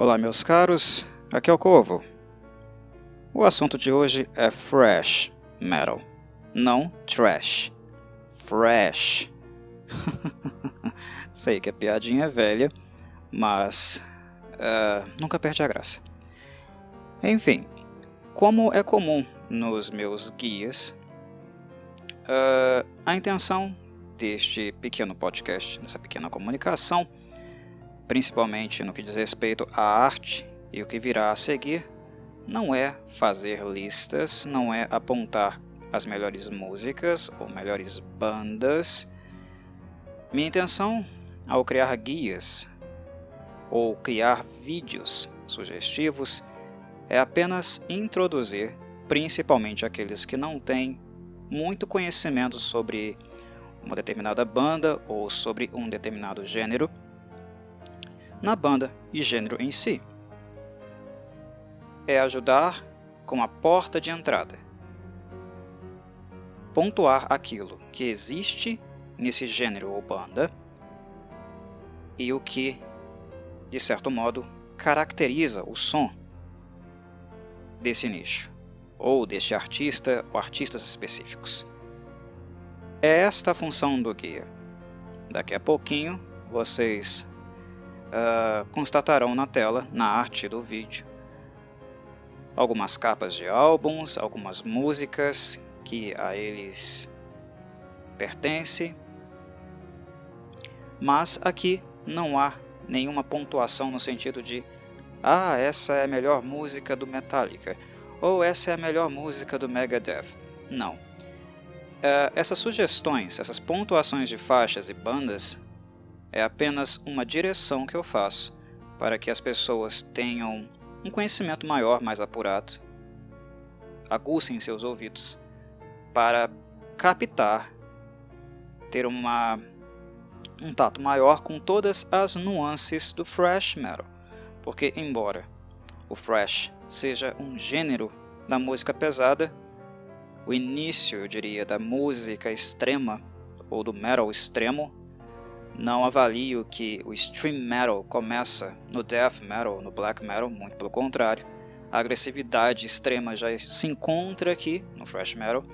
Olá, meus caros, aqui é o Corvo. O assunto de hoje é fresh metal, não trash. Fresh. Sei que a piadinha é velha, mas uh, nunca perde a graça. Enfim, como é comum nos meus guias, uh, a intenção deste pequeno podcast, dessa pequena comunicação, principalmente no que diz respeito à arte e o que virá a seguir, não é fazer listas, não é apontar as melhores músicas ou melhores bandas. Minha intenção ao criar guias ou criar vídeos sugestivos é apenas introduzir, principalmente aqueles que não têm muito conhecimento sobre uma determinada banda ou sobre um determinado gênero, na banda e gênero em si. É ajudar com a porta de entrada. Pontuar aquilo que existe nesse gênero ou banda e o que, de certo modo, caracteriza o som desse nicho, ou deste artista ou artistas específicos. É esta a função do guia. Daqui a pouquinho vocês uh, constatarão na tela, na arte do vídeo, algumas capas de álbuns, algumas músicas que a eles pertencem, mas aqui não há nenhuma pontuação no sentido de ah, essa é a melhor música do Metallica ou essa é a melhor música do Megadeth. Não. Uh, essas sugestões, essas pontuações de faixas e bandas é apenas uma direção que eu faço para que as pessoas tenham um conhecimento maior, mais apurado, aguçem seus ouvidos para captar, ter uma, um tato maior com todas as nuances do thrash metal, porque embora o thrash seja um gênero da música pesada, o início, eu diria, da música extrema ou do metal extremo não avalio que o extreme metal começa no death metal, no black metal, muito pelo contrário. A agressividade extrema já se encontra aqui no thrash metal,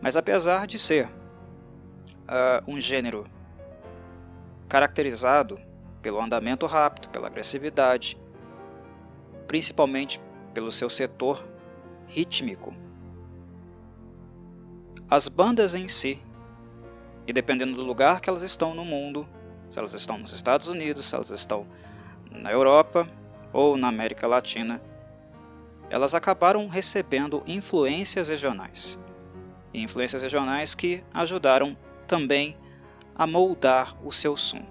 mas apesar de ser uh, um gênero caracterizado pelo andamento rápido, pela agressividade, principalmente pelo seu setor rítmico, as bandas em si e dependendo do lugar que elas estão no mundo, se elas estão nos Estados Unidos, se elas estão na Europa ou na América Latina, elas acabaram recebendo influências regionais. E influências regionais que ajudaram também a moldar o seu som.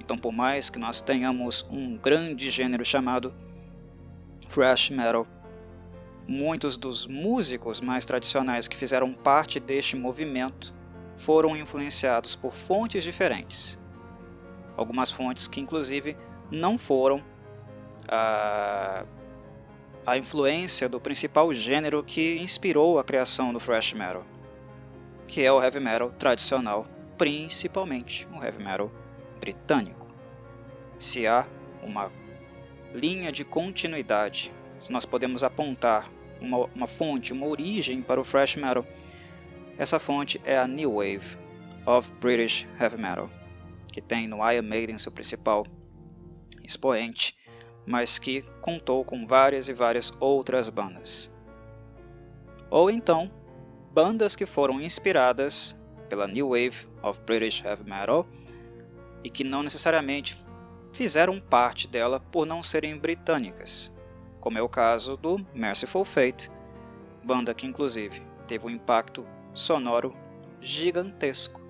Então, por mais que nós tenhamos um grande gênero chamado thrash metal, muitos dos músicos mais tradicionais que fizeram parte deste movimento foram influenciados por fontes diferentes. Algumas fontes que, inclusive, não foram a, a influência do principal gênero que inspirou a criação do thrash metal, que é o heavy metal tradicional, principalmente o heavy metal britânico. Se há uma linha de continuidade, se nós podemos apontar uma, uma fonte, uma origem para o thrash metal, essa fonte é a New Wave of British Heavy Metal, que tem no Iron Maiden seu principal expoente, mas que contou com várias e várias outras bandas. Ou então, bandas que foram inspiradas pela New Wave of British Heavy Metal e que não necessariamente fizeram parte dela por não serem britânicas, como é o caso do Merciful Fate, banda que inclusive teve um impacto sonoro gigantesco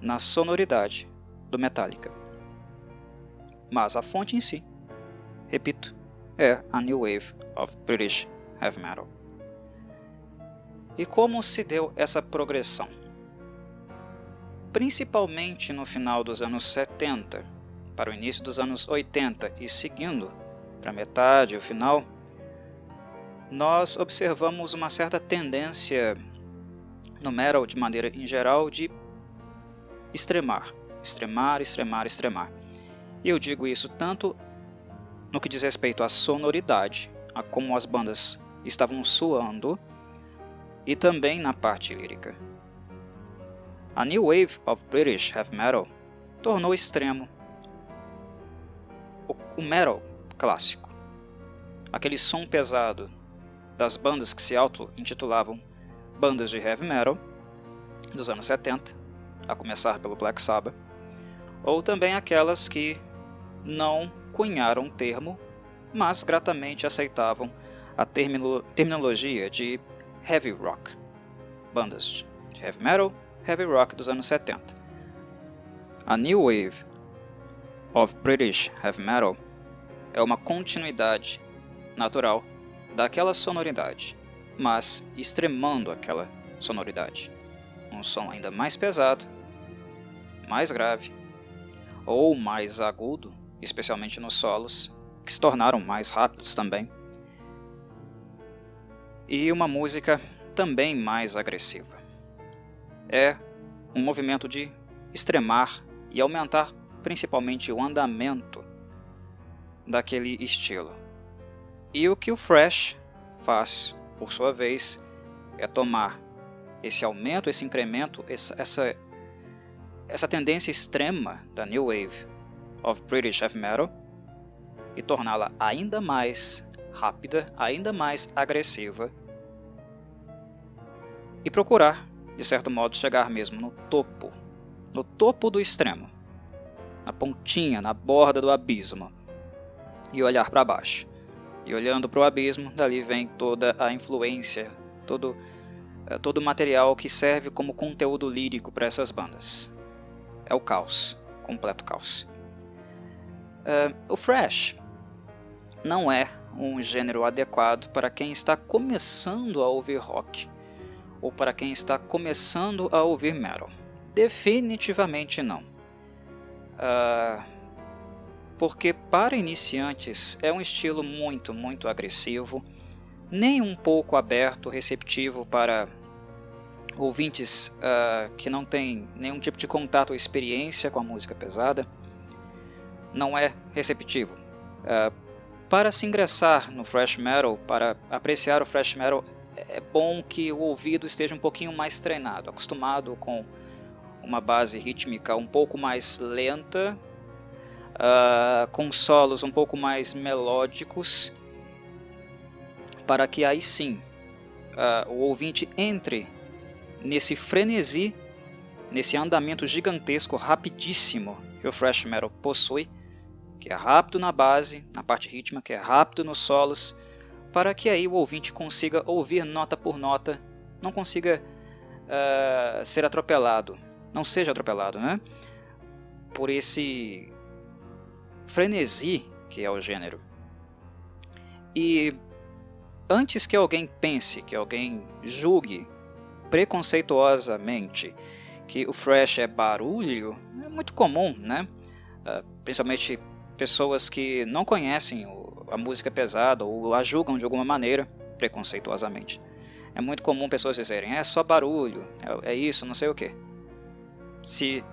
na sonoridade do Metallica. Mas a fonte em si, repito, é a New Wave of British Heavy Metal. E como se deu essa progressão? Principalmente no final dos anos 70 para o início dos anos 80 e seguindo para metade o final, nós observamos uma certa tendência no metal de maneira em geral de extremar, extremar, extremar, extremar. E eu digo isso tanto no que diz respeito à sonoridade, a como as bandas estavam soando, e também na parte lírica. A New Wave of British Heavy Metal tornou extremo o metal clássico, aquele som pesado das bandas que se auto-intitulavam bandas de heavy metal dos anos 70, a começar pelo Black Sabbath, ou também aquelas que não cunharam o termo, mas gratamente aceitavam a terminologia de heavy rock, bandas de heavy metal, heavy rock dos anos 70. A New Wave of British Heavy Metal é uma continuidade natural daquela sonoridade, mas extremando aquela sonoridade. Um som ainda mais pesado, mais grave ou mais agudo, especialmente nos solos, que se tornaram mais rápidos também. E uma música também mais agressiva. É um movimento de extremar e aumentar principalmente o andamento daquele estilo. E o que o Fresh faz, por sua vez, é tomar esse aumento, esse incremento, essa, essa tendência extrema da New Wave of British Heavy Metal e torná-la ainda mais rápida, ainda mais agressiva e procurar, de certo modo, chegar mesmo no topo, no topo do extremo, na pontinha, na borda do abismo e olhar para baixo. E olhando para o abismo, dali vem toda a influência, todo, eh, todo o material que serve como conteúdo lírico para essas bandas. É o caos, completo caos. Uh, o Fresh não é um gênero adequado para quem está começando a ouvir rock ou para quem está começando a ouvir metal. Definitivamente não. Uh, porque para iniciantes é um estilo muito, muito agressivo, nem um pouco aberto, receptivo para ouvintes uh, que não têm nenhum tipo de contato ou experiência com a música pesada. Não é receptivo. Uh, para se ingressar no thrash metal, para apreciar o thrash metal, é bom que o ouvido esteja um pouquinho mais treinado, acostumado com uma base rítmica um pouco mais lenta uh, com solos um pouco mais melódicos, para que aí sim uh, o ouvinte entre nesse frenesi, nesse andamento gigantesco, rapidíssimo que o thrash metal possui, que é rápido na base, na parte rítmica, que é rápido nos solos, para que aí o ouvinte consiga ouvir nota por nota, não consiga uh, ser atropelado, não seja atropelado, né? Por esse frenesi, que é o gênero. E antes que alguém pense, que alguém julgue preconceituosamente que o thrash é barulho, é muito comum, né? Uh, principalmente pessoas que não conhecem a música pesada ou a julgam de alguma maneira preconceituosamente. É muito comum pessoas dizerem, é só barulho, é, é isso, não sei o que. Se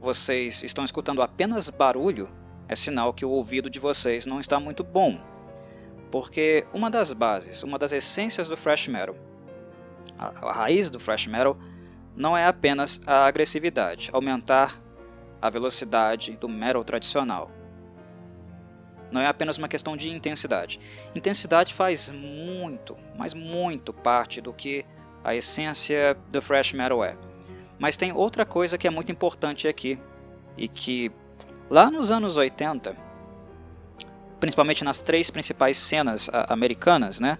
vocês estão escutando apenas barulho, é sinal que o ouvido de vocês não está muito bom. Porque uma das bases, uma das essências do thrash metal, a, a raiz do thrash metal, não é apenas a agressividade, aumentar a velocidade do metal tradicional. Não é apenas uma questão de intensidade. Intensidade faz muito, mas muito parte do que a essência do thrash metal é. Mas tem outra coisa que é muito importante aqui e que Lá nos anos 80, principalmente nas três principais cenas americanas, né?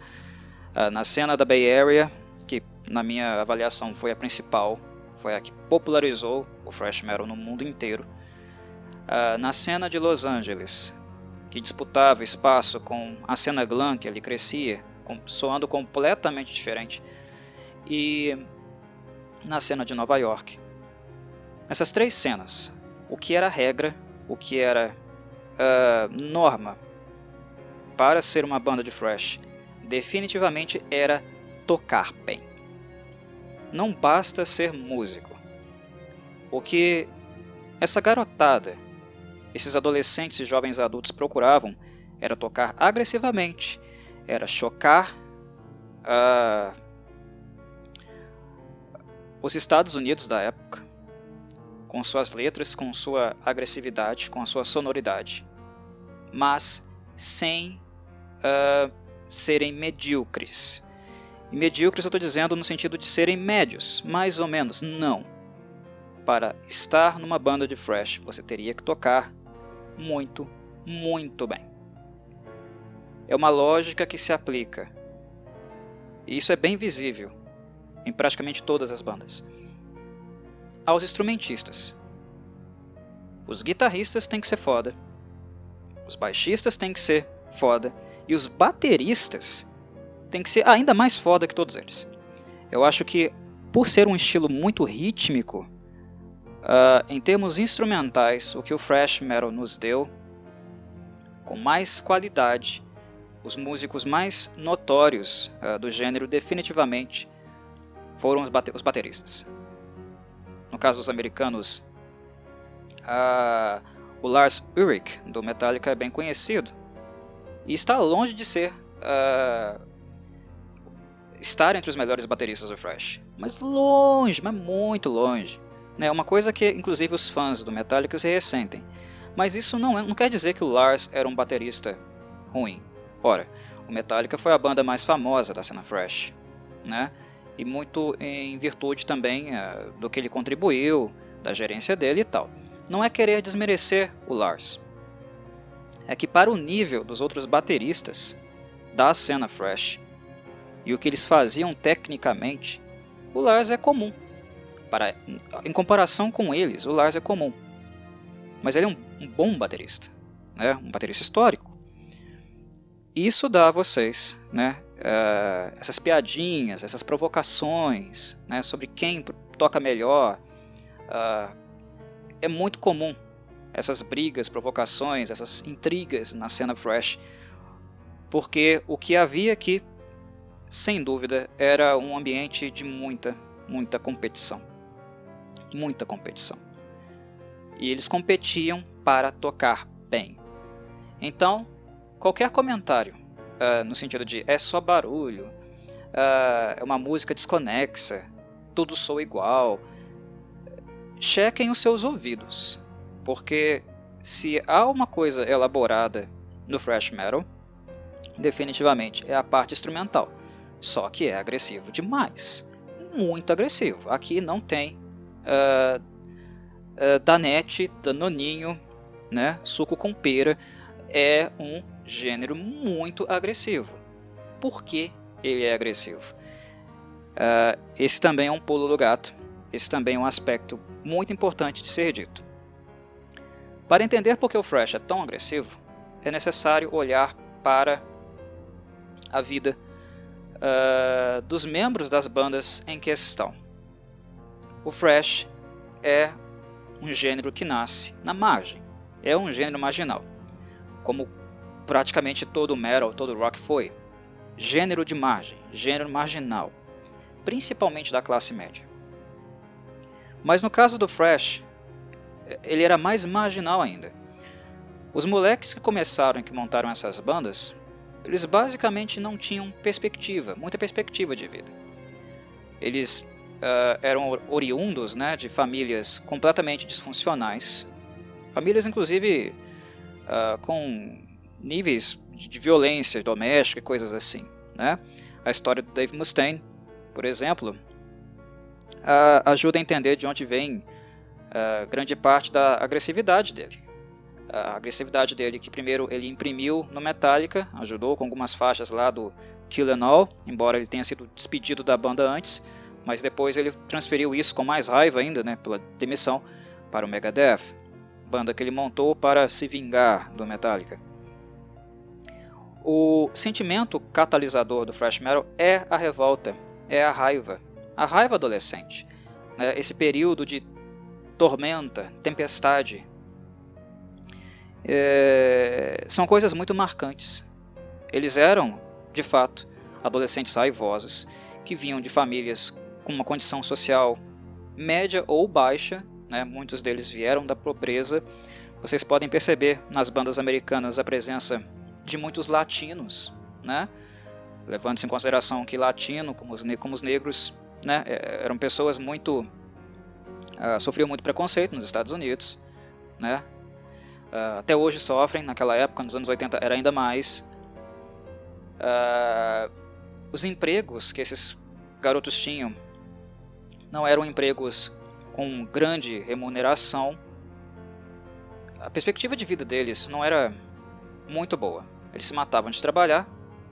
na cena da Bay Area, que na minha avaliação foi a principal, foi a que popularizou o thrash metal no mundo inteiro. na cena de Los Angeles, que disputava espaço com a cena glam, que ali crescia, soando completamente diferente, e na cena de Nova York. Nessas três cenas, o que era regra o que era uh, norma para ser uma banda de thrash definitivamente era tocar bem. Não basta ser músico. O que essa garotada, esses adolescentes e jovens adultos procuravam era tocar agressivamente, era chocar uh, os Estados Unidos da época, com suas letras, com sua agressividade, com a sua sonoridade, mas sem uh, serem medíocres. E medíocres eu estou dizendo no sentido de serem médios, mais ou menos. Não. Para estar numa banda de thrash, você teria que tocar muito, muito bem. É uma lógica que se aplica. E isso é bem visível em praticamente todas as bandas. Aos instrumentistas. Os guitarristas têm que ser foda. Os baixistas têm que ser foda. E os bateristas tem que ser ainda mais foda que todos eles. Eu acho que, por ser um estilo muito rítmico, uh, em termos instrumentais, o que o thrash metal nos deu, com mais qualidade, os músicos mais notórios uh, do gênero definitivamente foram os, bate os, bateristas. No caso dos americanos, o Lars Ulrich do Metallica é bem conhecido e está longe de ser uh, estar entre os melhores bateristas do thrash, mas longe, mas muito longe. É uma coisa que inclusive os fãs do Metallica se ressentem. Mas isso não, é, não quer dizer que o Lars era um baterista ruim. Ora, o Metallica foi a banda mais famosa da cena thrash, né? E muito em virtude também uh, do que ele contribuiu, da gerência dele e tal. Não é querer desmerecer o Lars. É que para o nível dos outros bateristas da cena thrash, e o que eles faziam tecnicamente, o Lars é comum. Para, em comparação com eles, o Lars é comum. Mas ele é um, um bom baterista, né? um baterista histórico. Isso dá a vocês né? Uh, essas piadinhas, essas provocações né? sobre quem toca melhor. Uh, é muito comum essas brigas, provocações, essas intrigas na cena fresh, porque o que havia aqui sem dúvida, era um ambiente de muita, muita competição. Muita competição. E eles competiam para tocar bem. Então, qualquer comentário uh, no sentido de é só barulho, uh, é uma música desconexa, tudo soa igual, chequem os seus ouvidos, porque se há uma coisa elaborada no thrash metal, definitivamente é a parte instrumental. Só que é agressivo demais. Muito agressivo. Aqui não tem uh, uh, Danete, Danoninho, né? suco com pera. É um gênero muito agressivo. Por que ele é agressivo? Uh, esse também é um pulo do gato. Esse também é um aspecto muito importante de ser dito. Para entender por que o thrash é tão agressivo, é necessário olhar para a vida uh, dos membros das bandas em questão. O thrash é um gênero que nasce na margem, é um gênero marginal, como praticamente todo metal, todo rock foi. Gênero de margem, gênero marginal, principalmente da classe média. Mas no caso do thrash, ele era mais marginal ainda. Os moleques que começaram e que montaram essas bandas eles basicamente não tinham perspectiva, muita perspectiva de vida. Eles uh, eram oriundos né, de famílias completamente disfuncionais, famílias inclusive uh, com níveis de, violência doméstica e coisas assim. Né? A história do Dave Mustaine, por exemplo, ajuda a entender de onde vem grande parte da agressividade dele a agressividade dele, que primeiro ele imprimiu no Metallica, ajudou com algumas faixas lá do Kill and All, embora ele tenha sido despedido da banda antes, mas depois ele transferiu isso com mais raiva ainda, né, pela demissão, para o Megadeth, banda que ele montou para se vingar do Metallica. O sentimento catalisador do thrash metal é a revolta, é a raiva, a raiva adolescente, né, esse período de tormenta, tempestade, é, são coisas muito marcantes. Eles eram, de fato, adolescentes raivosos que vinham de famílias com uma condição social média ou baixa, né? muitos deles vieram da pobreza. Vocês podem perceber nas bandas americanas a presença de muitos latinos, né? levando-se em consideração que latino, como os, como os negros, né, é, eram pessoas muito uh, sofriam muito preconceito nos Estados Unidos, né? Uh, até hoje sofrem, naquela época, nos anos 80 era ainda mais. Uh, os empregos que esses garotos tinham não eram empregos com grande remuneração. A perspectiva de vida deles não era muito boa. Eles se matavam de trabalhar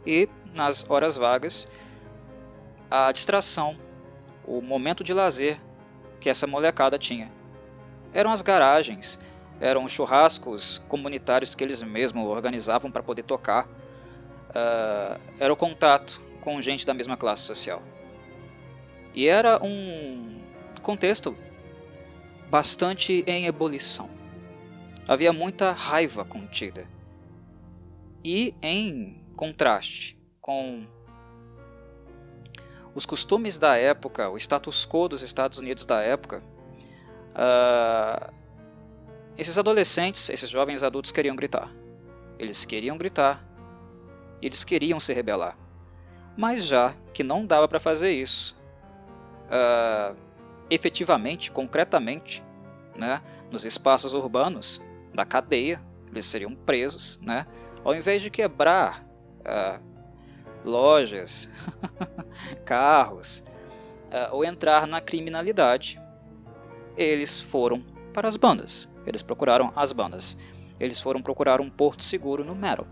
e, nas horas vagas, a distração, o momento de lazer que essa molecada tinha. Eram as garagens, eram churrascos comunitários que eles mesmos organizavam para poder tocar. Uh, era o contato com gente da mesma classe social. E era um contexto bastante em ebulição. Havia muita raiva contida. E em contraste com os costumes da época, o status quo dos Estados Unidos da época, uh, esses adolescentes, esses jovens adultos queriam gritar. Eles queriam gritar, eles queriam se rebelar. Mas já que não dava para fazer isso uh, efetivamente, concretamente, né, nos espaços urbanos da cadeia, eles seriam presos, né, ao invés de quebrar uh, lojas, carros, uh, ou entrar na criminalidade, eles foram para as bandas. Eles procuraram as bandas. Eles foram procurar um porto seguro no metal.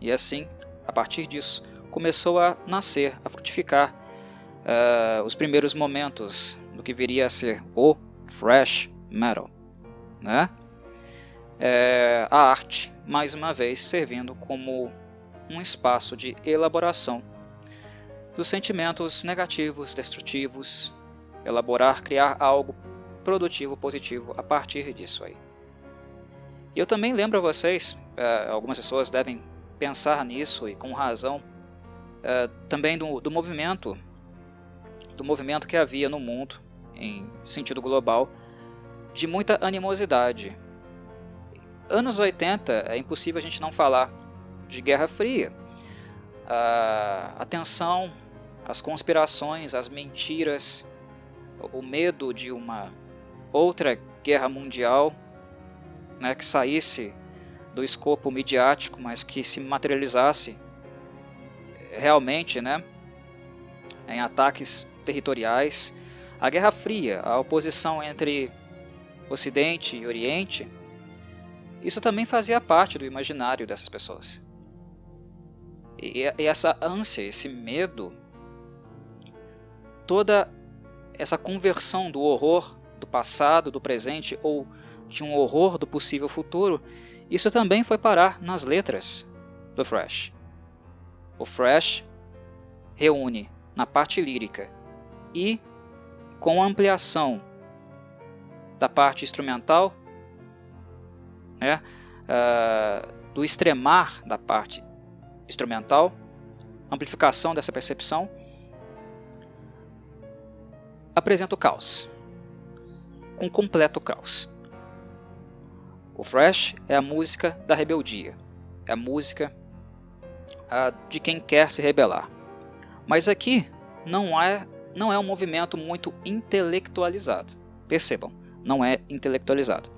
E assim, a partir disso, começou a nascer, a frutificar uh, os primeiros momentos do que viria a ser o thrash metal, né? É, a arte, mais uma vez, servindo como um espaço de elaboração dos sentimentos negativos, destrutivos, elaborar, criar algo produtivo, positivo a partir disso aí. E eu também lembro a vocês, uh, algumas pessoas devem pensar nisso e com razão, uh, também do, do movimento, do movimento que havia no mundo, em sentido global, de muita animosidade. Anos 80 é impossível a gente não falar de Guerra Fria. A, tensão, as conspirações, as mentiras, o medo de uma outra guerra mundial né, que saísse do escopo midiático, mas que se materializasse realmente né, em ataques territoriais. A Guerra Fria, a oposição entre Ocidente e Oriente, isso também fazia parte do imaginário dessas pessoas. E, e essa ânsia, esse medo, toda essa conversão do horror do passado, do presente ou de um horror do possível futuro, isso também foi parar nas letras do Fresh. O Fresh reúne na parte lírica e com ampliação da parte instrumental, né, uh, do extremar da parte instrumental, amplificação dessa percepção, apresenta o caos, com completo caos. O thrash é a música da rebeldia, é a música de quem quer se rebelar. Mas aqui não é, não é um movimento muito intelectualizado. Percebam, não é intelectualizado.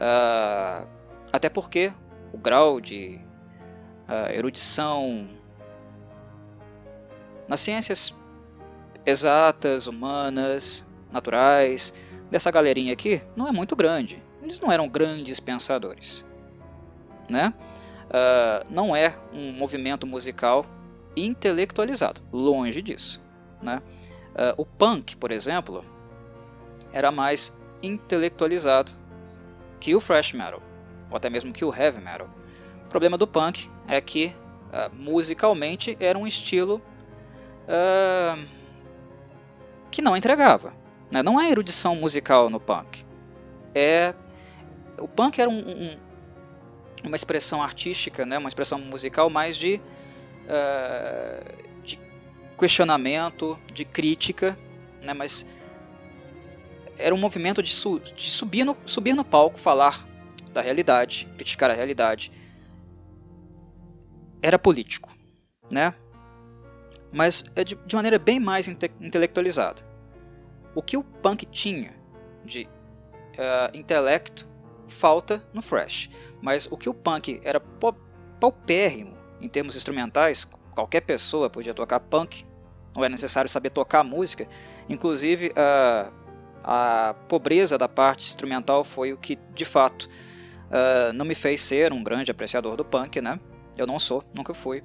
Uh, até porque o grau de uh, erudição nas ciências exatas, humanas, naturais, dessa galerinha aqui, não é muito grande. Eles não eram grandes pensadores. Né? Uh, não é um movimento musical intelectualizado, longe disso. Né? Uh, o punk, por exemplo, era mais intelectualizado que o thrash metal, ou até mesmo que o heavy metal. O problema do punk é que uh, musicalmente era um estilo uh, que não entregava. Né? Não há erudição musical no punk. É o punk era um, um, uma expressão artística, né? uma expressão musical mais de, uh, de questionamento, de crítica, né? mas era um movimento de, su de subir, no, subir no palco, falar da realidade, criticar a realidade, era político, né? Mas é de, de maneira bem mais inte intelectualizada. O que o punk tinha de uh, intelecto falta no Fresh, mas o que o punk era paupérrimo em termos instrumentais, qualquer pessoa podia tocar punk, não era necessário saber tocar música, inclusive a, a pobreza da parte instrumental foi o que de fato uh, não me fez ser um grande apreciador do punk, né? Eu não sou, nunca fui.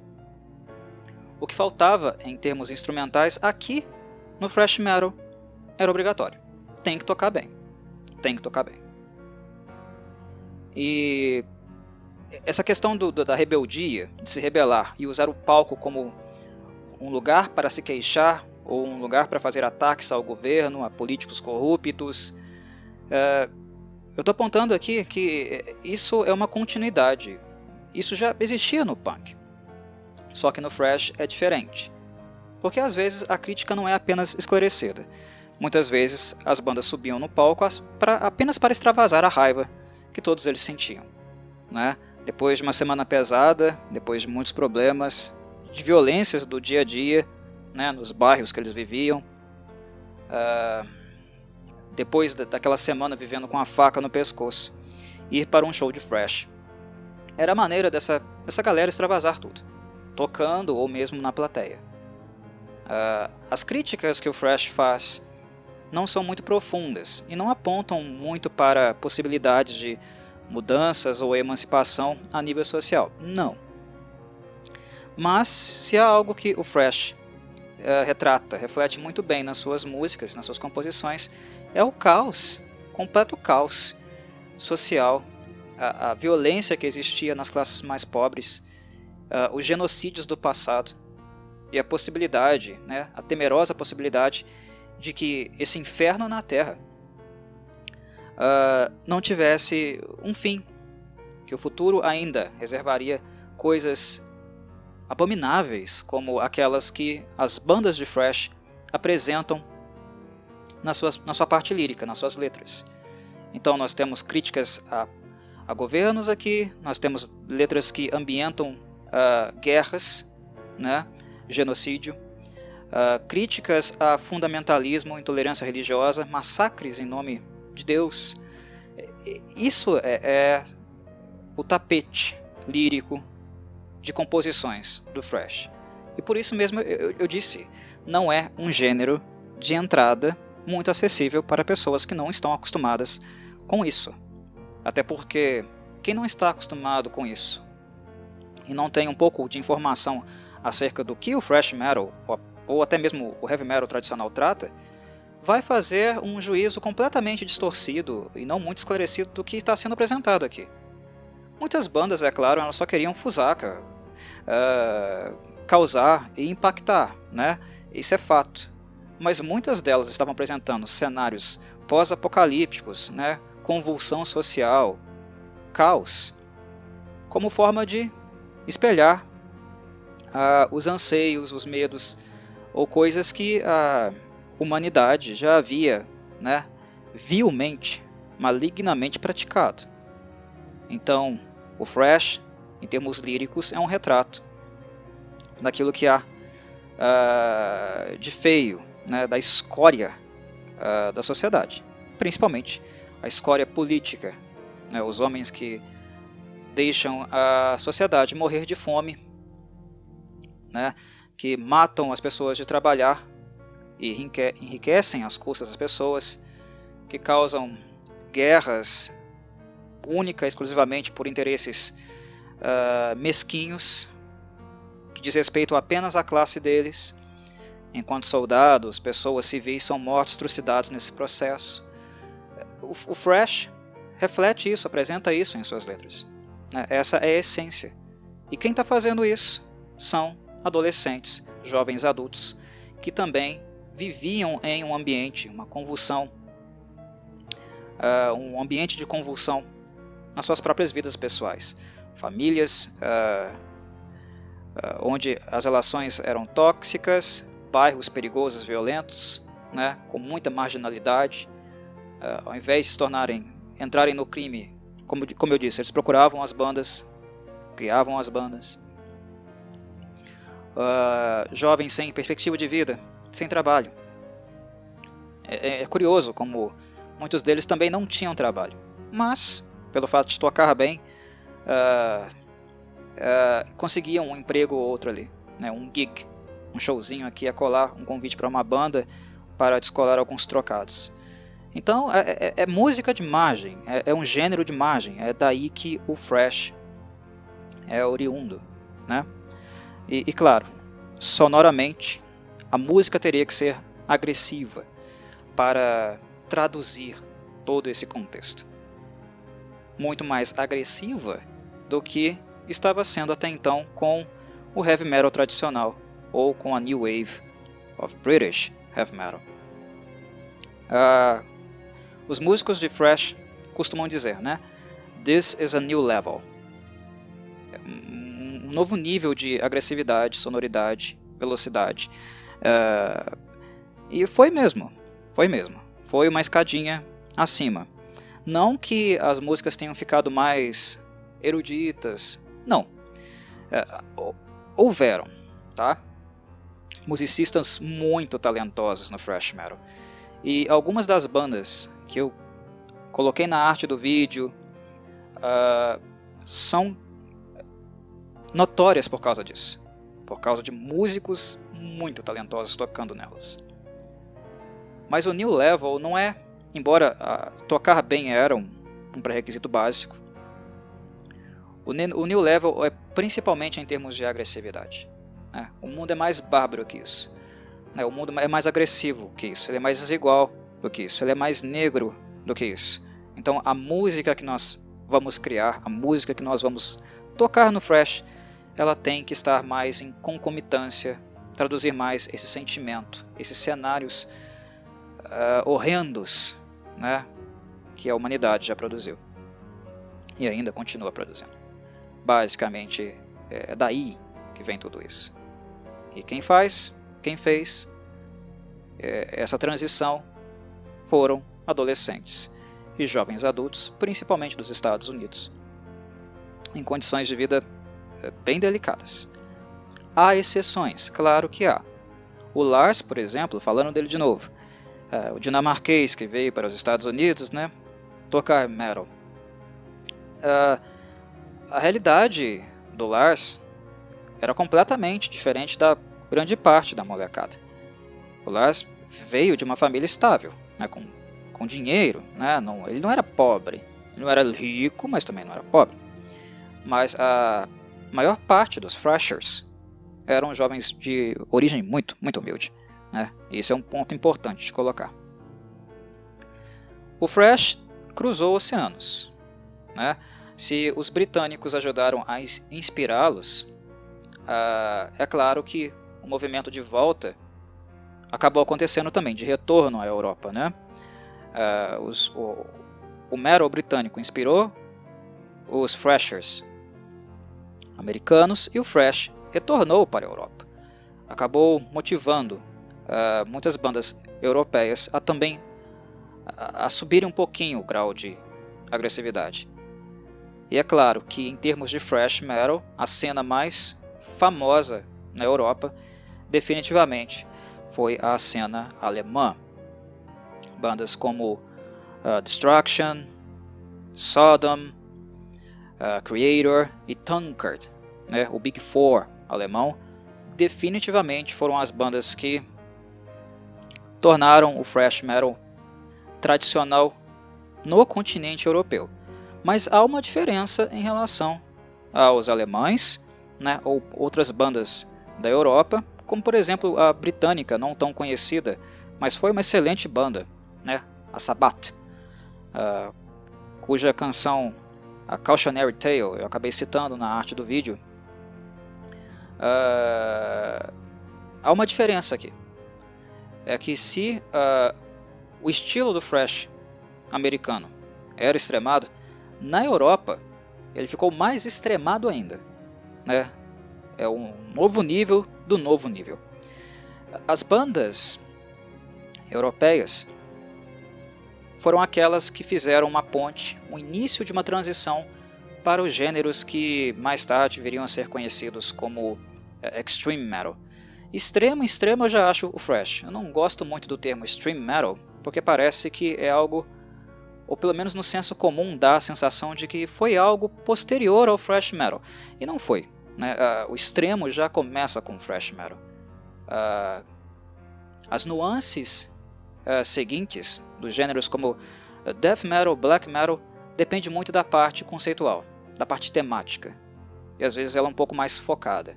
O que faltava em termos instrumentais aqui no thrash metal era obrigatório. Tem que tocar bem. Tem que tocar bem. E essa questão do, da rebeldia, de se rebelar e usar o palco como um lugar para se queixar ou um lugar para fazer ataques ao governo, a políticos corruptos. É, eu estou apontando aqui que isso é uma continuidade. Isso já existia no punk. Só que no thrash é diferente. Porque às vezes a crítica não é apenas esclarecida. Muitas vezes as bandas subiam no palco pra, apenas para extravasar a raiva que todos eles sentiam. Né? Depois de uma semana pesada, depois de muitos problemas, de violências do dia a dia, né, nos bairros que eles viviam, uh, depois daquela semana vivendo com a faca no pescoço, ir para um show de fresh. Era a maneira dessa, dessa galera extravasar tudo tocando ou mesmo na plateia. Uh, as críticas que o Fresh faz não são muito profundas e não apontam muito para possibilidades de mudanças ou emancipação a nível social. Não. Mas se há algo que o Fresh uh, retrata, reflete muito bem nas suas músicas, nas suas composições, é o caos, completo caos social, a, a violência que existia nas classes mais pobres, uh, os genocídios do passado e a possibilidade, né, a temerosa possibilidade de que esse inferno na Terra uh, não tivesse um fim, que o futuro ainda reservaria coisas abomináveis como aquelas que as bandas de thrash apresentam na, suas, na sua parte lírica, nas suas letras. Então nós temos críticas a, a governos aqui, nós temos letras que ambientam uh, guerras, né, genocídio, uh, críticas a fundamentalismo, intolerância religiosa, massacres em nome de Deus. Isso é, é o tapete lírico de composições do Fresh. E por isso mesmo eu, eu disse, não é um gênero de entrada muito acessível para pessoas que não estão acostumadas com isso. Até porque quem não está acostumado com isso e não tem um pouco de informação acerca do que o thrash metal ou até mesmo o heavy metal tradicional trata, vai fazer um juízo completamente distorcido e não muito esclarecido do que está sendo apresentado aqui. Muitas bandas, é claro, elas só queriam fusaca, uh, causar e impactar, né? Isso é fato. Mas muitas delas estavam apresentando cenários pós-apocalípticos, né? convulsão social, caos, como forma de espelhar uh, os anseios, os medos ou coisas que a humanidade já havia, né, vilmente, malignamente praticado. Então, o Fresh, em termos líricos, é um retrato daquilo que há uh, de feio, né, da escória uh, da sociedade, principalmente a escória política, né, os homens que deixam a sociedade morrer de fome, né, que matam as pessoas de trabalhar e enriquecem as custas das pessoas, que causam guerras única exclusivamente por interesses uh, mesquinhos, que diz respeito apenas à classe deles, enquanto soldados, pessoas civis são mortos, trucidados nesse processo. O, o Fresh reflete isso, apresenta isso em suas letras. Né? Essa é a essência. E quem está fazendo isso são adolescentes, jovens adultos, que também viviam em um ambiente, uma convulsão, uh, um ambiente de convulsão nas suas próprias vidas pessoais. Famílias uh, uh, onde as relações eram tóxicas, bairros perigosos, violentos, né, com muita marginalidade, ao invés de se tornarem, entrarem no crime como, como eu disse, eles procuravam as bandas, criavam as bandas, uh, jovens sem perspectiva de vida, sem trabalho. É, é, é, curioso como muitos deles também não tinham trabalho, mas pelo fato de tocar bem, uh, uh, conseguiam um emprego ou outro ali, né, um gig, um showzinho aqui a colar, um convite para uma banda para descolar alguns trocados. Então é, é, é música de margem, é, é, um gênero de margem, é daí que o fresh é oriundo, né? E, e claro, sonoramente, a música teria que ser agressiva para traduzir todo esse contexto. Muito mais agressiva do que estava sendo até então com o heavy metal tradicional ou com a new wave of British heavy metal. Uh, os músicos de thrash costumam dizer, né? This is a new level um novo nível de agressividade, sonoridade, velocidade. Uh, e foi mesmo, foi mesmo. Foi uma escadinha acima. Não que as músicas tenham ficado mais eruditas, não. Uh, houveram, tá? Musicistas muito talentosos no thrash metal. E algumas das bandas que eu coloquei na arte do vídeo uh, são notórias por causa disso, por causa de músicos muito talentosos tocando nelas. Mas o New Level não é, embora ah, tocar bem era um, um pré-requisito básico, o, o New Level é principalmente em termos de agressividade. Né? O mundo é mais bárbaro que isso. Né? O mundo é mais agressivo que isso, ele é mais desigual do que isso, ele é mais negro do que isso. Então a música que nós vamos criar, a música que nós vamos tocar no Fresh, ela tem que estar mais em concomitância, traduzir mais esse sentimento, esses cenários uh, horrendos né, que a humanidade já produziu e ainda continua produzindo. Basicamente, é daí que vem tudo isso. E quem faz, quem fez é, essa transição foram adolescentes e jovens adultos, principalmente dos Estados Unidos, em condições de vida é, bem delicadas. Há exceções, claro que há. O Lars, por exemplo, falando dele de novo, é, o dinamarquês que veio para os Estados Unidos, né, tocar metal. É, a realidade do Lars era completamente diferente da grande parte da molecada. O Lars veio de uma família estável, né, com, com dinheiro, né, não, ele não era pobre, ele não era rico, mas também não era pobre. Mas a maior parte dos freshers eram jovens de origem muito, muito humilde. Né? Isso é um ponto importante de colocar. O Fresh cruzou oceanos. Né? Se os britânicos ajudaram a inspirá-los, uh, é claro que o movimento de volta acabou acontecendo também, de retorno à Europa. Né? Uh, os, o, o metal britânico inspirou os freshers americanos e o Fresh retornou para a Europa. Acabou motivando uh, muitas bandas europeias a também a, a subirem um pouquinho o grau de agressividade. E é claro que em termos de thrash metal, a cena mais famosa na Europa definitivamente foi a cena alemã. Bandas como uh, Destruction, Sodom, uh, Creator e Tankard, né, o Big Four alemão, definitivamente foram as bandas que tornaram o thrash metal tradicional no continente europeu. Mas há uma diferença em relação aos alemães né, ou outras bandas da Europa, como por exemplo a britânica, não tão conhecida, mas foi uma excelente banda, né, a Sabbath, uh, cuja canção a Cautionary Tale, eu acabei citando na arte do vídeo, uh, há uma diferença aqui. É que se uh, o estilo do thrash americano era extremado, na Europa ele ficou mais extremado ainda. Né? É um novo nível do novo nível. As bandas europeias foram aquelas que fizeram uma ponte, um início de uma transição para os gêneros que mais tarde viriam a ser conhecidos como é, extreme metal. Extremo, extremo eu já acho o thrash. Eu não gosto muito do termo extreme metal, porque parece que é algo, ou pelo menos no senso comum dá a sensação de que foi algo posterior ao thrash metal. E não foi. Né? Uh, o extremo já começa com thrash metal. Uh, as nuances uh, seguintes dos gêneros como death metal, black metal, depende muito da parte conceitual, da parte temática. E às vezes ela é um pouco mais focada.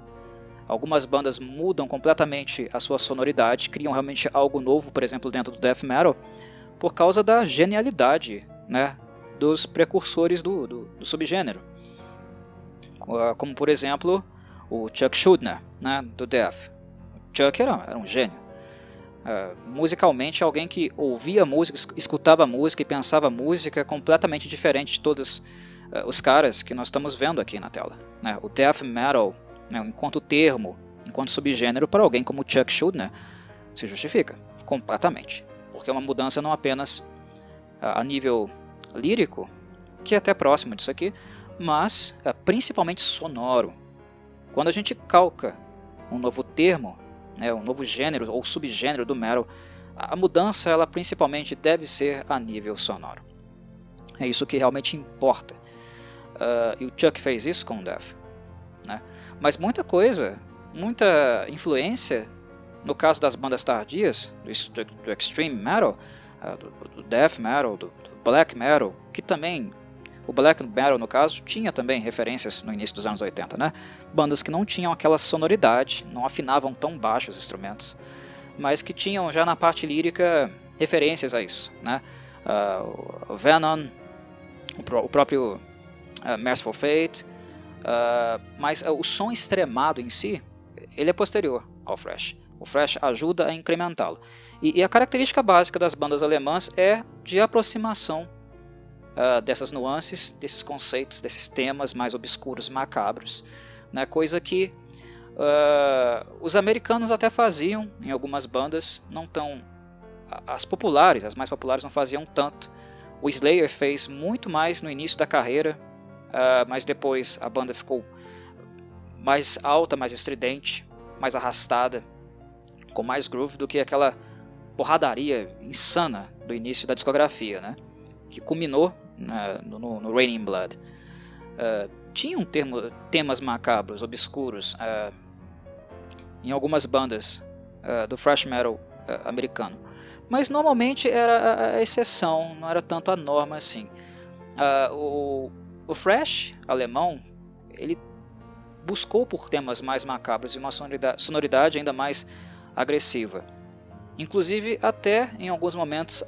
Algumas bandas mudam completamente a sua sonoridade, criam realmente algo novo, por exemplo, dentro do death metal, por causa da genialidade né, dos precursores do, do, do subgênero. Como, por exemplo, o Chuck Schuldiner, né, do death. Chuck era, era um gênio. Uh, musicalmente, alguém que ouvia música, escutava música e pensava música completamente diferente de todos uh, os caras que nós estamos vendo aqui na tela. Né? O death metal né, enquanto termo, enquanto subgênero para alguém como Chuck Schuldiner, se justifica completamente. Porque é uma mudança não apenas a nível lírico, que é até próximo disso aqui, mas é principalmente sonoro. Quando a gente calca um novo termo, né, um novo gênero ou subgênero do metal, a mudança ela principalmente deve ser a nível sonoro. É isso que realmente importa. Uh, e o Chuck fez isso com o Death. Né? Mas muita coisa, muita influência, no caso das bandas tardias, do, do extreme metal, uh, do, do, death metal, do, do, black metal, que também, o black metal no caso, tinha também referências no início dos anos 80, né? Bandas que não tinham aquela sonoridade, não afinavam tão baixo os instrumentos, mas que tinham já na parte lírica referências a isso, né? Uh, o Venom, o, o próprio uh, Merciful Fate, Uh, mas o som extremado em si, ele é posterior ao Fresh. O Fresh ajuda a incrementá-lo. E, e, a característica básica das bandas alemãs é de aproximação uh, dessas nuances, desses conceitos, desses temas mais obscuros, macabros. Né? Coisa que os americanos até faziam em algumas bandas, não tão... As populares, as mais populares não faziam tanto. O Slayer fez muito mais no início da carreira, Uh, mas depois a banda ficou mais alta, mais estridente, mais arrastada, com mais groove do que aquela porradaria insana do início da discografia, né? que culminou né, no, no Raining Blood. Uh, tinham termo, temas macabros, obscuros, uh, em algumas bandas do thrash metal americano, mas normalmente era a exceção, não era tanto a norma assim. o, o thrash alemão, ele buscou por temas mais macabros e uma sonoridade ainda mais agressiva. Inclusive até em alguns momentos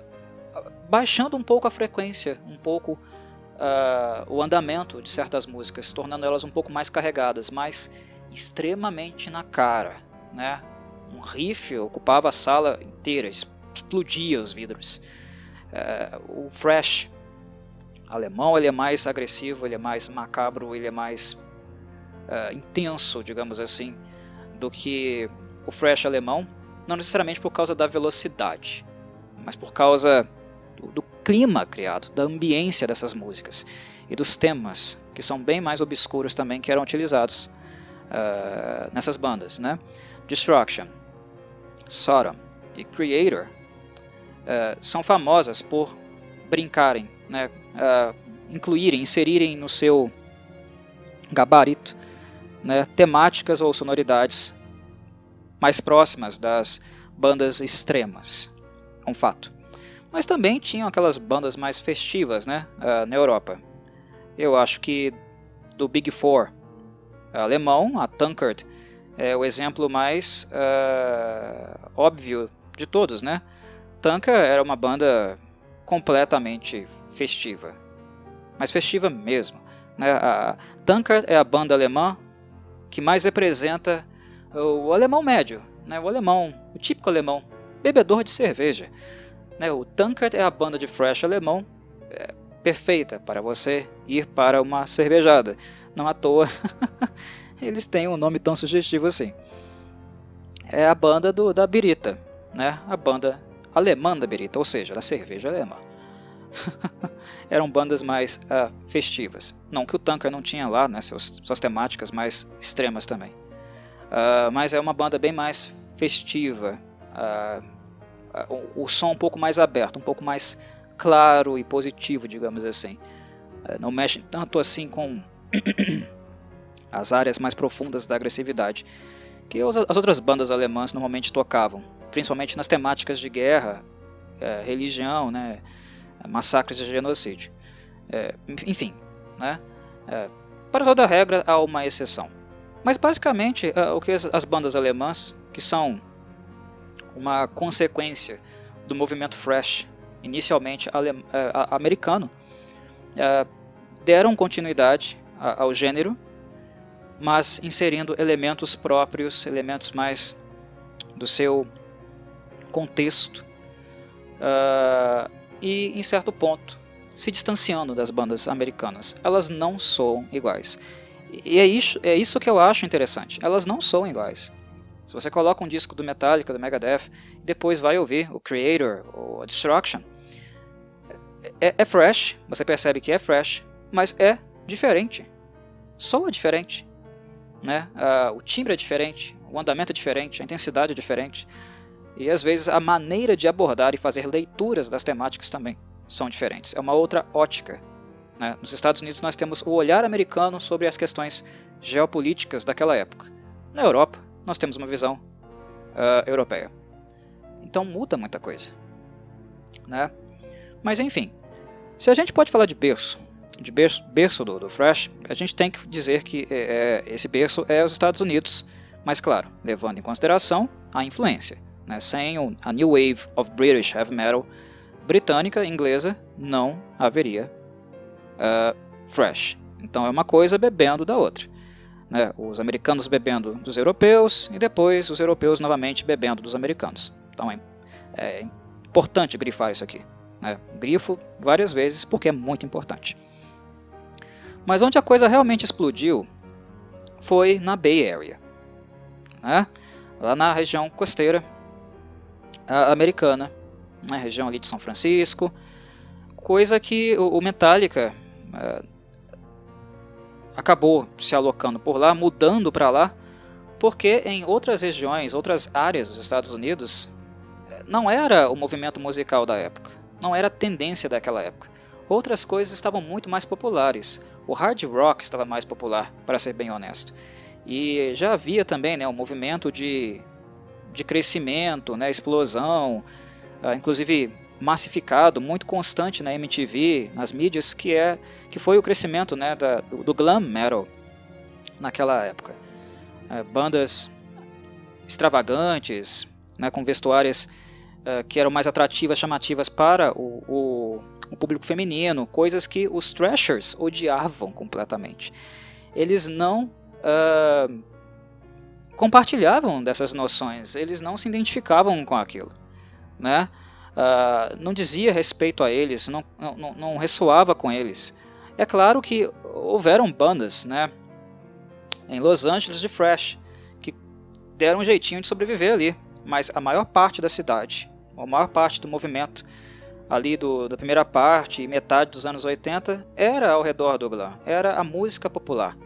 baixando um pouco a frequência, um pouco uh, o andamento de certas músicas, tornando elas um pouco mais carregadas, mas extremamente na cara, né? Um riff ocupava a sala inteira, explodia os vidros. Uh, o thrash alemão ele é mais agressivo, ele é mais macabro, ele é mais uh, intenso, digamos assim, do que o alemão, não necessariamente por causa da velocidade, mas por causa do, do clima criado, da ambiência dessas músicas e dos temas que são bem mais obscuros também que eram utilizados uh, nessas bandas, né? Destruction, Sodom e Creator uh, são famosas por brincarem né, uh, incluírem, inserirem no seu gabarito né, temáticas ou sonoridades mais próximas das bandas extremas. É um fato. Mas também tinham aquelas bandas mais festivas né, uh, na Europa. Eu acho que do Big Four alemão, a Tankard, é o exemplo mais uh, óbvio de todos. Né? Tankard era uma banda completamente festiva. Mas festiva mesmo. Né? A é a banda alemã que mais representa o alemão médio, né? o alemão, o típico alemão, bebedor de cerveja. Né? O Tankard é a banda de thrash alemão é, perfeita para você ir para uma cervejada. Não à toa eles têm um nome tão sugestivo assim. É a banda do, da Birita, né? a banda alemã da Birita, ou seja, da cerveja alemã. eram bandas mais uh, festivas. Não que o Tanker não tinha lá né, seus, suas temáticas mais extremas também. Uh, mas é uma banda bem mais festiva, uh, o, o, som um pouco mais aberto, um pouco mais claro e positivo, digamos assim. não mexe tanto assim com as áreas mais profundas da agressividade que as outras bandas alemãs normalmente tocavam, principalmente nas temáticas de guerra, é, religião, né, massacres e genocídio. É, enfim, né, é, para toda regra há uma exceção. Mas basicamente é, o que as, as bandas alemãs, que são uma consequência do movimento thrash, inicialmente é, americano, é, deram continuidade ao gênero mas inserindo elementos próprios, elementos mais do seu contexto e, em certo ponto, se distanciando das bandas americanas. Elas não soam iguais. E é isso, é isso que eu acho interessante. Elas não soam iguais. Se você coloca um disco do Metallica, do Megadeth, e depois vai ouvir o Creator ou a Destruction, é, é fresh, você percebe que é fresh, mas é diferente. Soa diferente né? Uh, o timbre é diferente, o andamento é diferente, a intensidade é diferente. E às vezes a maneira de abordar e fazer leituras das temáticas também são diferentes. É uma outra ótica. Né? Nos Estados Unidos nós temos o olhar americano sobre as questões geopolíticas daquela época. Na Europa nós temos uma visão uh, europeia. Então muda muita coisa. Né? Mas enfim, se a gente pode falar de berço, de berço, berço do, do Fresh, a gente tem que dizer que é, é, esse berço é os Estados Unidos, mas claro, levando em consideração a influência. Né? Sem a New Wave of British Heavy Metal britânica, inglesa, não haveria uh, Fresh. Então é uma coisa bebendo da outra. Né? Os americanos bebendo dos europeus e depois os europeus novamente bebendo dos americanos. Então é, é importante grifar isso aqui. Né? Grifo várias vezes porque é muito importante. Mas onde a coisa realmente explodiu foi na Bay Area, né? lá na região costeira americana, na região ali de São Francisco, coisa que o, Metallica acabou se alocando por lá, mudando para lá, porque em outras regiões, outras áreas dos Estados Unidos, não era o movimento musical da época, não era a tendência daquela época. Outras coisas estavam muito mais populares. O hard rock estava mais popular, para ser bem honesto. E já havia também né, um movimento de, de crescimento, né, explosão, uh, inclusive massificado, muito constante na MTV, nas mídias, que é que foi o crescimento né, da, do, glam metal naquela época. Uh, bandas extravagantes, né, com vestuários uh, que eram mais atrativas, chamativas para o, o o público feminino, coisas que os Thrashers odiavam completamente. Eles não uh, compartilhavam dessas noções, eles não se identificavam com aquilo, né? Uh, não dizia respeito a eles, não, não, não ressoava com eles. É claro que houveram bandas, né, em Los Angeles de Thrash, que deram um jeitinho de sobreviver ali, mas a maior parte da cidade, a maior parte do movimento ali do, da primeira parte e metade dos anos 80 era ao redor do glam, era a música popular.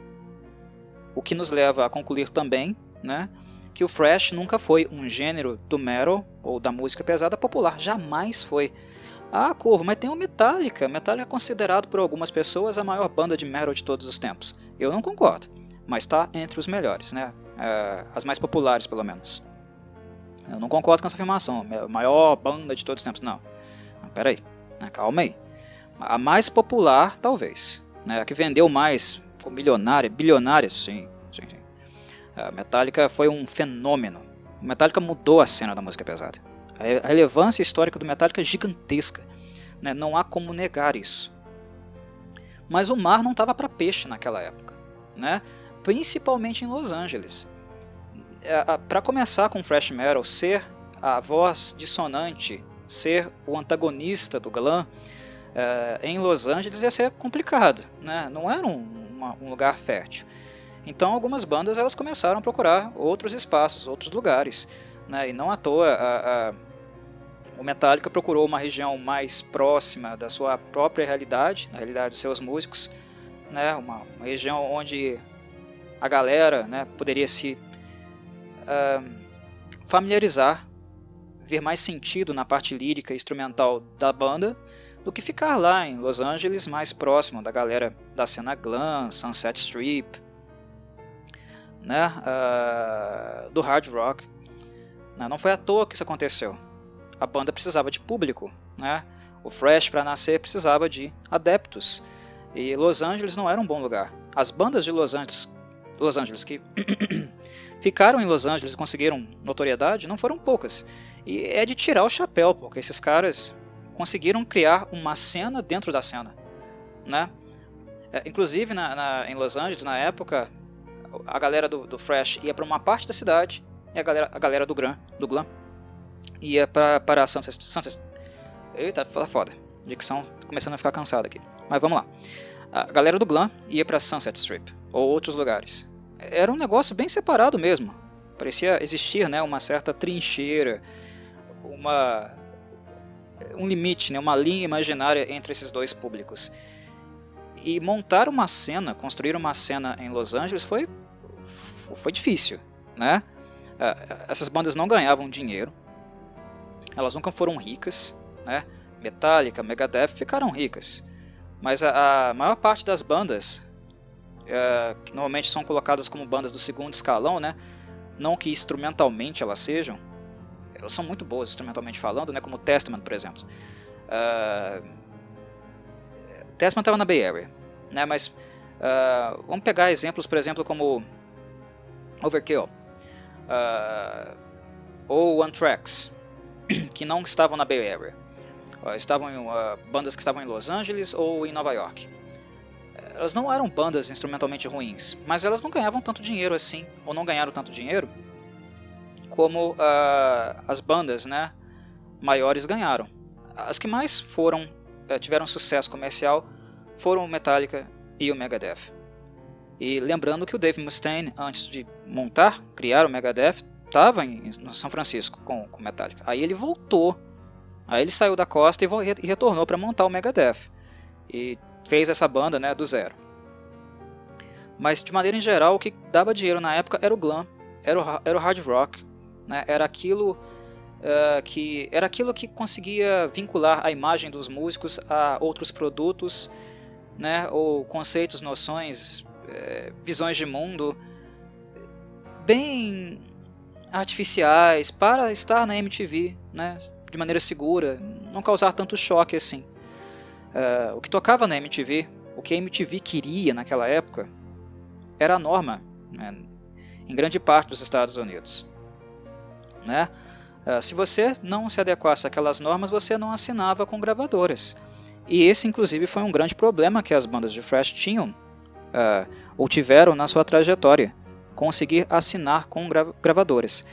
O que nos leva a concluir também né, que o thrash nunca foi um gênero do metal ou da música pesada popular, jamais foi. Ah, Corvo, mas tem o Metallica. Metallica é considerado por algumas pessoas a maior banda de metal de todos os tempos. Eu não concordo, mas está entre os melhores, né? É, as mais populares, pelo menos. Eu não concordo com essa afirmação. A maior banda de todos os tempos, não peraí, né, calma aí. A mais popular, talvez. Né, a que vendeu mais, milionária, bilionária, sim. A Metallica foi um fenômeno. Metallica mudou a cena da música pesada. A relevância histórica do Metallica é gigantesca. Né, não há como negar isso. Mas o mar não estava para peixe naquela época. Né? Principalmente em Los Angeles. É, para começar com thrash metal, ser a voz dissonante ser o antagonista do glam é, em Los Angeles ia ser complicado, né? não era um, uma, um lugar fértil. Então algumas bandas elas começaram a procurar outros espaços, outros lugares, né? e não à toa a, a, o Metallica procurou uma região mais próxima da sua própria realidade, na realidade dos seus músicos, né? uma, uma região onde a galera né, poderia se uh, familiarizar, ver mais sentido na parte lírica e instrumental da banda do que ficar lá em Los Angeles, mais próximo da galera da cena glam, Sunset Strip, né, uh, do hard rock. Né, não foi à toa que isso aconteceu. A banda precisava de público, né? O Fresh para nascer precisava de adeptos. E Los Angeles não era um bom lugar. As bandas de Los Angeles, Los Angeles que ficaram em Los Angeles e conseguiram notoriedade não foram poucas. E é de tirar o chapéu, porque esses caras conseguiram criar uma cena dentro da cena, né? É, inclusive na, na, em Los Angeles na época a galera do, do Fresh ia para uma parte da cidade e a galera, a galera do Glam, do Glam ia para para Sunset, Sunset. Eita, foda. Dicção começando a ficar cansada aqui. Mas vamos lá. A galera do Glam ia para Sunset Strip ou outros lugares. Era um negócio bem separado mesmo. Parecia existir, né, uma certa trincheira, uma um limite, né, uma linha imaginária entre esses dois públicos. E montar uma cena, construir uma cena em Los Angeles foi, foi difícil. Né? Essas bandas não ganhavam dinheiro, elas nunca foram ricas. Né? Metallica, Megadeth ficaram ricas. Mas a, a maior parte das bandas, é, que normalmente são colocadas como bandas do segundo escalão, né? não que instrumentalmente elas sejam, elas são muito boas instrumentalmente falando, né? Como Testament, por exemplo. Uh, Testament estava na Bay Area, né? Mas uh, vamos pegar exemplos, por exemplo, como Overkill uh, ou Tracks, que não estavam na Bay Area. estavam em bandas que estavam em Los Angeles ou em Nova York. Elas não eram bandas instrumentalmente ruins, mas elas não ganhavam tanto dinheiro assim, ou não ganharam tanto dinheiro como uh, as bandas né, maiores ganharam. As que mais foram tiveram sucesso comercial foram o Metallica e o Megadeth. E lembrando que o Dave Mustaine, antes de montar, criar o Megadeth, estava em São Francisco com o Metallica. Aí ele voltou, aí ele saiu da costa e, e retornou para montar o Megadeth. E fez essa banda né, do zero. Mas de maneira em geral, o que dava dinheiro na época era o glam, era o, era o hard rock, né? Era aquilo uh, que era aquilo que conseguia vincular a imagem dos músicos a outros produtos, né? Ou conceitos, noções, uh, visões de mundo bem artificiais para estar na MTV, né? De maneira segura, não causar tanto choque assim. Uh, o que tocava na MTV, o que a MTV queria naquela época, era a norma né, em grande parte dos Estados Unidos. Né? Uh, se você não se adequasse àquelas normas, você não assinava com gravadoras. E esse, inclusive, foi um grande problema que as bandas de thrash tinham, uh, ou tiveram na sua trajetória, conseguir assinar com gra gravadoras.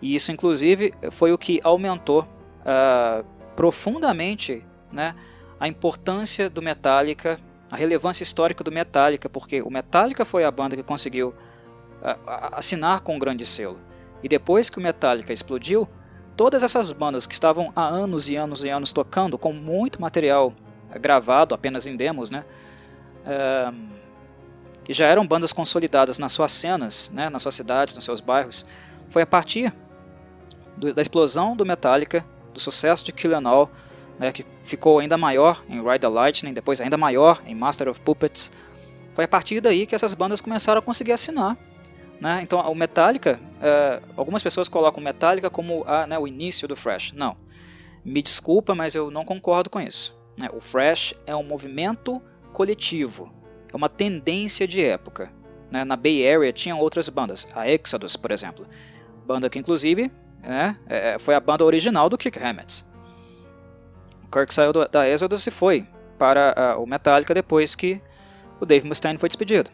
E isso, inclusive, foi o que aumentou uh, profundamente né, a importância do Metallica, a relevância histórica do Metallica, porque o Metallica foi a banda que conseguiu assinar com um grande selo. E depois que o Metallica explodiu, todas essas bandas que estavam há anos e anos e anos tocando com muito material gravado apenas em demos, né? Uh, que já eram bandas consolidadas nas suas cenas, né, nas suas cidades, nos seus bairros, foi a partir do, da explosão do Metallica, do sucesso de Kill All, né, que ficou ainda maior em Ride the Lightning, depois ainda maior em Master of Puppets. Foi a partir daí que essas bandas começaram a conseguir assinar né? Então, o Metallica, uh, algumas pessoas colocam Metallica como a, né, o início do Fresh. Não. Me desculpa, mas eu não concordo com isso. Né? O Fresh é um movimento coletivo, é uma tendência de época. Né? Na Bay Area tinham outras bandas, a Exodus, por exemplo. Banda que, inclusive, né, é, foi a banda original do Kick Hammett. O Kirk saiu do, da Exodus e foi para uh, o Metallica depois que o Dave Mustaine foi despedido.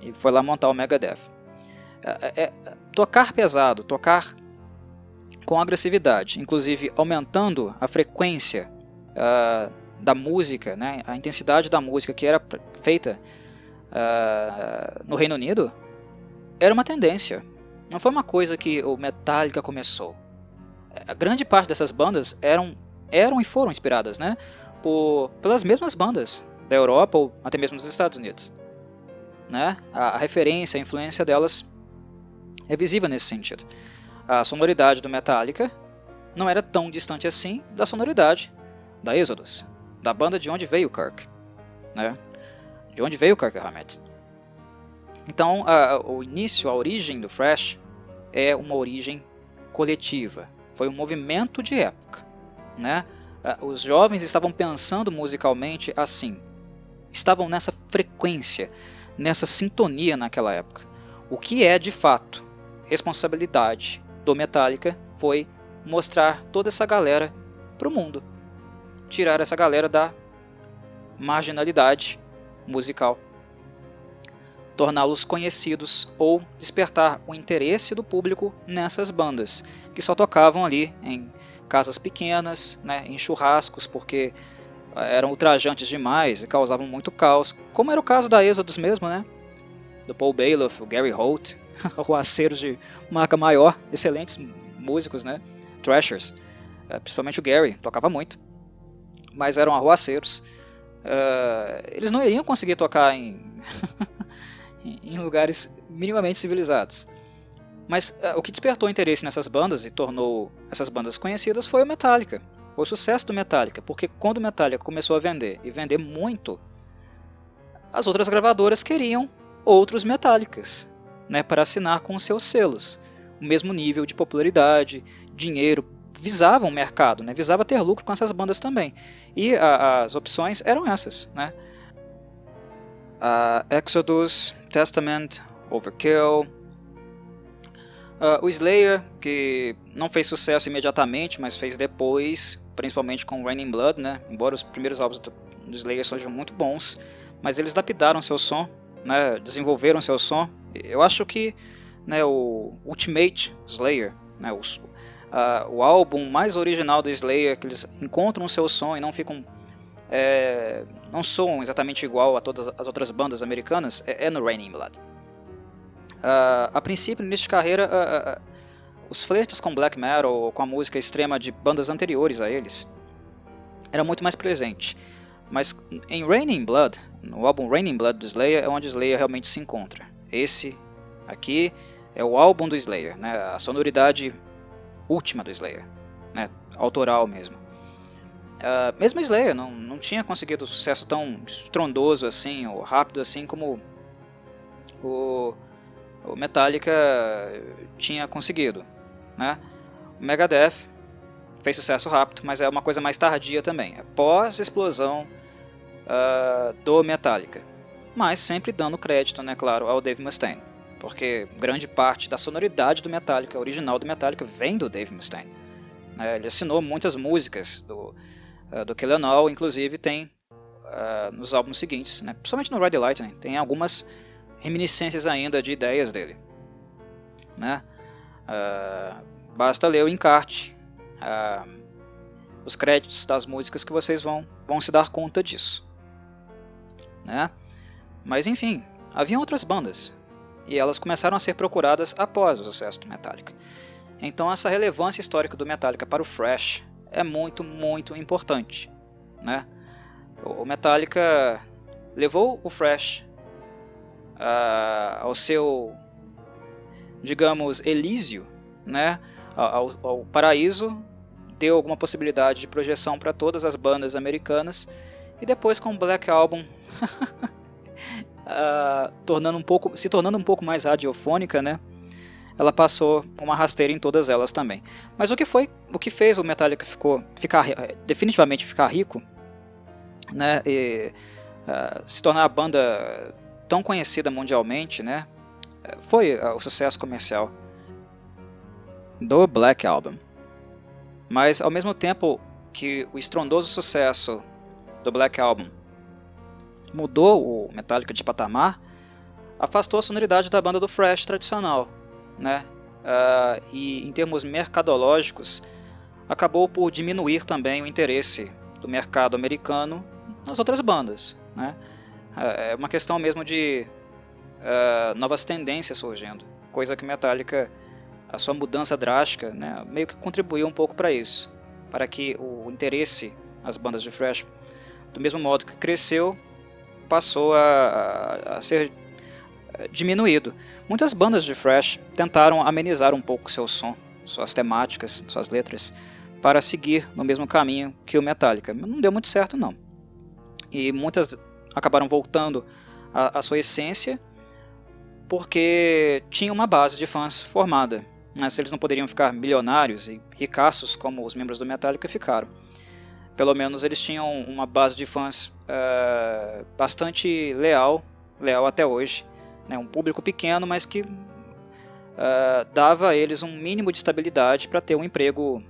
E foi lá montar o Megadeth. É, é, tocar pesado, tocar com agressividade, inclusive aumentando a frequência uh, da música, né, a intensidade da música que era feita uh, no Reino Unido, era uma tendência. Não foi uma coisa que o Metallica começou. A grande parte dessas bandas eram, eram e foram inspiradas né, por, pelas mesmas bandas da Europa ou até mesmo dos Estados Unidos. Né? A, a referência, a influência delas é visível nesse sentido. a sonoridade do Metallica não era tão distante assim da sonoridade da Exodus, da banda de onde veio Kirk, né? De onde veio o Kirk Hammett. Então, a, o início, a origem do thrash é uma origem coletiva. Foi um movimento de época, né? Os jovens estavam pensando musicalmente assim, estavam nessa frequência, nessa sintonia naquela época. O que é de fato responsabilidade do Metallica foi mostrar toda essa galera para o mundo, tirar essa galera da marginalidade musical, torná-los conhecidos ou despertar o interesse do público nessas bandas que só tocavam ali em casas pequenas, né, em churrascos, porque eh, eram ultrajantes demais e causavam muito caos, como era o caso da Exodus mesmo, né? Do Paul Bailoff, o Gary Holt, arruaceiros de marca maior, excelentes músicos, né? Thrashers, eh, principalmente o Gary, tocava muito, mas eram arruaceiros. Uh, eles não iriam conseguir tocar em, em lugares minimamente civilizados. Mas uh, o que despertou interesse nessas bandas e tornou essas bandas conhecidas foi o Metallica. Foi o sucesso do Metallica, porque quando o Metallica começou a vender e vender muito, as outras gravadoras queriam outros Metallicas né, para assinar com seus selos. O mesmo nível de popularidade, dinheiro, visavam o mercado, né, visava ter lucro com essas bandas também. E a, as opções eram essas. Né? A Exodus, Testament, Overkill, Uh, o Slayer, que não fez sucesso imediatamente, mas fez depois, principalmente com Raining Blood, né? Embora os primeiros álbuns do Slayer sejam muito bons, mas eles lapidaram seu som, né? Desenvolveram seu som. Eu acho que né, o Ultimate Slayer, né, o, uh, o álbum mais original do Slayer, que eles encontram seu som e não ficam é, não soam exatamente igual a todas as outras bandas americanas, é, é no Raining Blood. Uh, a princípio, no início de carreira, uh, os flertes com black metal ou com a música extrema de bandas anteriores a eles era muito mais presente. Mas em Raining Blood, no álbum Raining Blood do Slayer, é onde o Slayer realmente se encontra. Esse aqui é o álbum do Slayer, né? a sonoridade última do Slayer, né? autoral mesmo. Uh, mesmo Slayer não, não tinha conseguido sucesso tão estrondoso assim, ou rápido assim como o o Metallica tinha conseguido. Né? O Megadeth fez sucesso rápido, mas é uma coisa mais tardia também, é pós-explosão uh, do Metallica. Mas sempre dando crédito, né, claro, ao Dave Mustaine, porque grande parte da sonoridade do Metallica, original do Metallica, vem do Dave Mustaine. Né? Ele assinou muitas músicas do, uh, do Kill All, inclusive tem uh, nos álbuns seguintes, né? principalmente no Ride Lightning, tem algumas reminiscências ainda de ideias dele. Né? Uh, basta ler o encarte, uh, os créditos das músicas que vocês vão, vão se dar conta disso. Né? Mas enfim, haviam outras bandas, e elas começaram a ser procuradas após o sucesso do Metallica. Então essa relevância histórica do Metallica para o Fresh é muito, muito importante. Né? O Metallica levou o Fresh uh, ao seu, digamos, Elísio, né, ao, ao paraíso, deu alguma possibilidade de projeção para todas as bandas americanas, e depois com o Black Album uh, tornando um pouco, se tornando um pouco mais radiofônica, né? Ela passou uma rasteira em todas elas também. Mas o que foi, o que fez o Metallica ficou, ficar definitivamente ficar rico, né? E, uh, se tornar a banda tão conhecida mundialmente, né, foi eh, o sucesso comercial do Black Album. Mas ao mesmo tempo que o estrondoso sucesso do Black Album mudou o Metallica de patamar, afastou a sonoridade da banda do thrash tradicional, né? Uh, e em termos mercadológicos, acabou por diminuir também o interesse do mercado americano nas outras bandas, né? É, é uma questão mesmo de uh, novas tendências surgindo, coisa que Metallica, a sua mudança drástica, né, meio que contribuiu um pouco para isso, para que o interesse nas bandas de thrash, do mesmo modo que cresceu, passou a, a, ser eh, diminuído. Muitas bandas de thrash tentaram amenizar um pouco seu som, suas temáticas, suas letras, para seguir no mesmo caminho que o Metallica. Não deu muito certo, não. E muitas acabaram voltando à, à sua essência porque tinha uma base de fãs formada. Se eles não poderiam ficar milionários e ricaços como os membros do Metallica ficaram. Pelo menos eles tinham uma base de fãs uh, bastante leal, leal até hoje. Né? Um público pequeno, mas que uh, dava a eles um mínimo de estabilidade para ter um emprego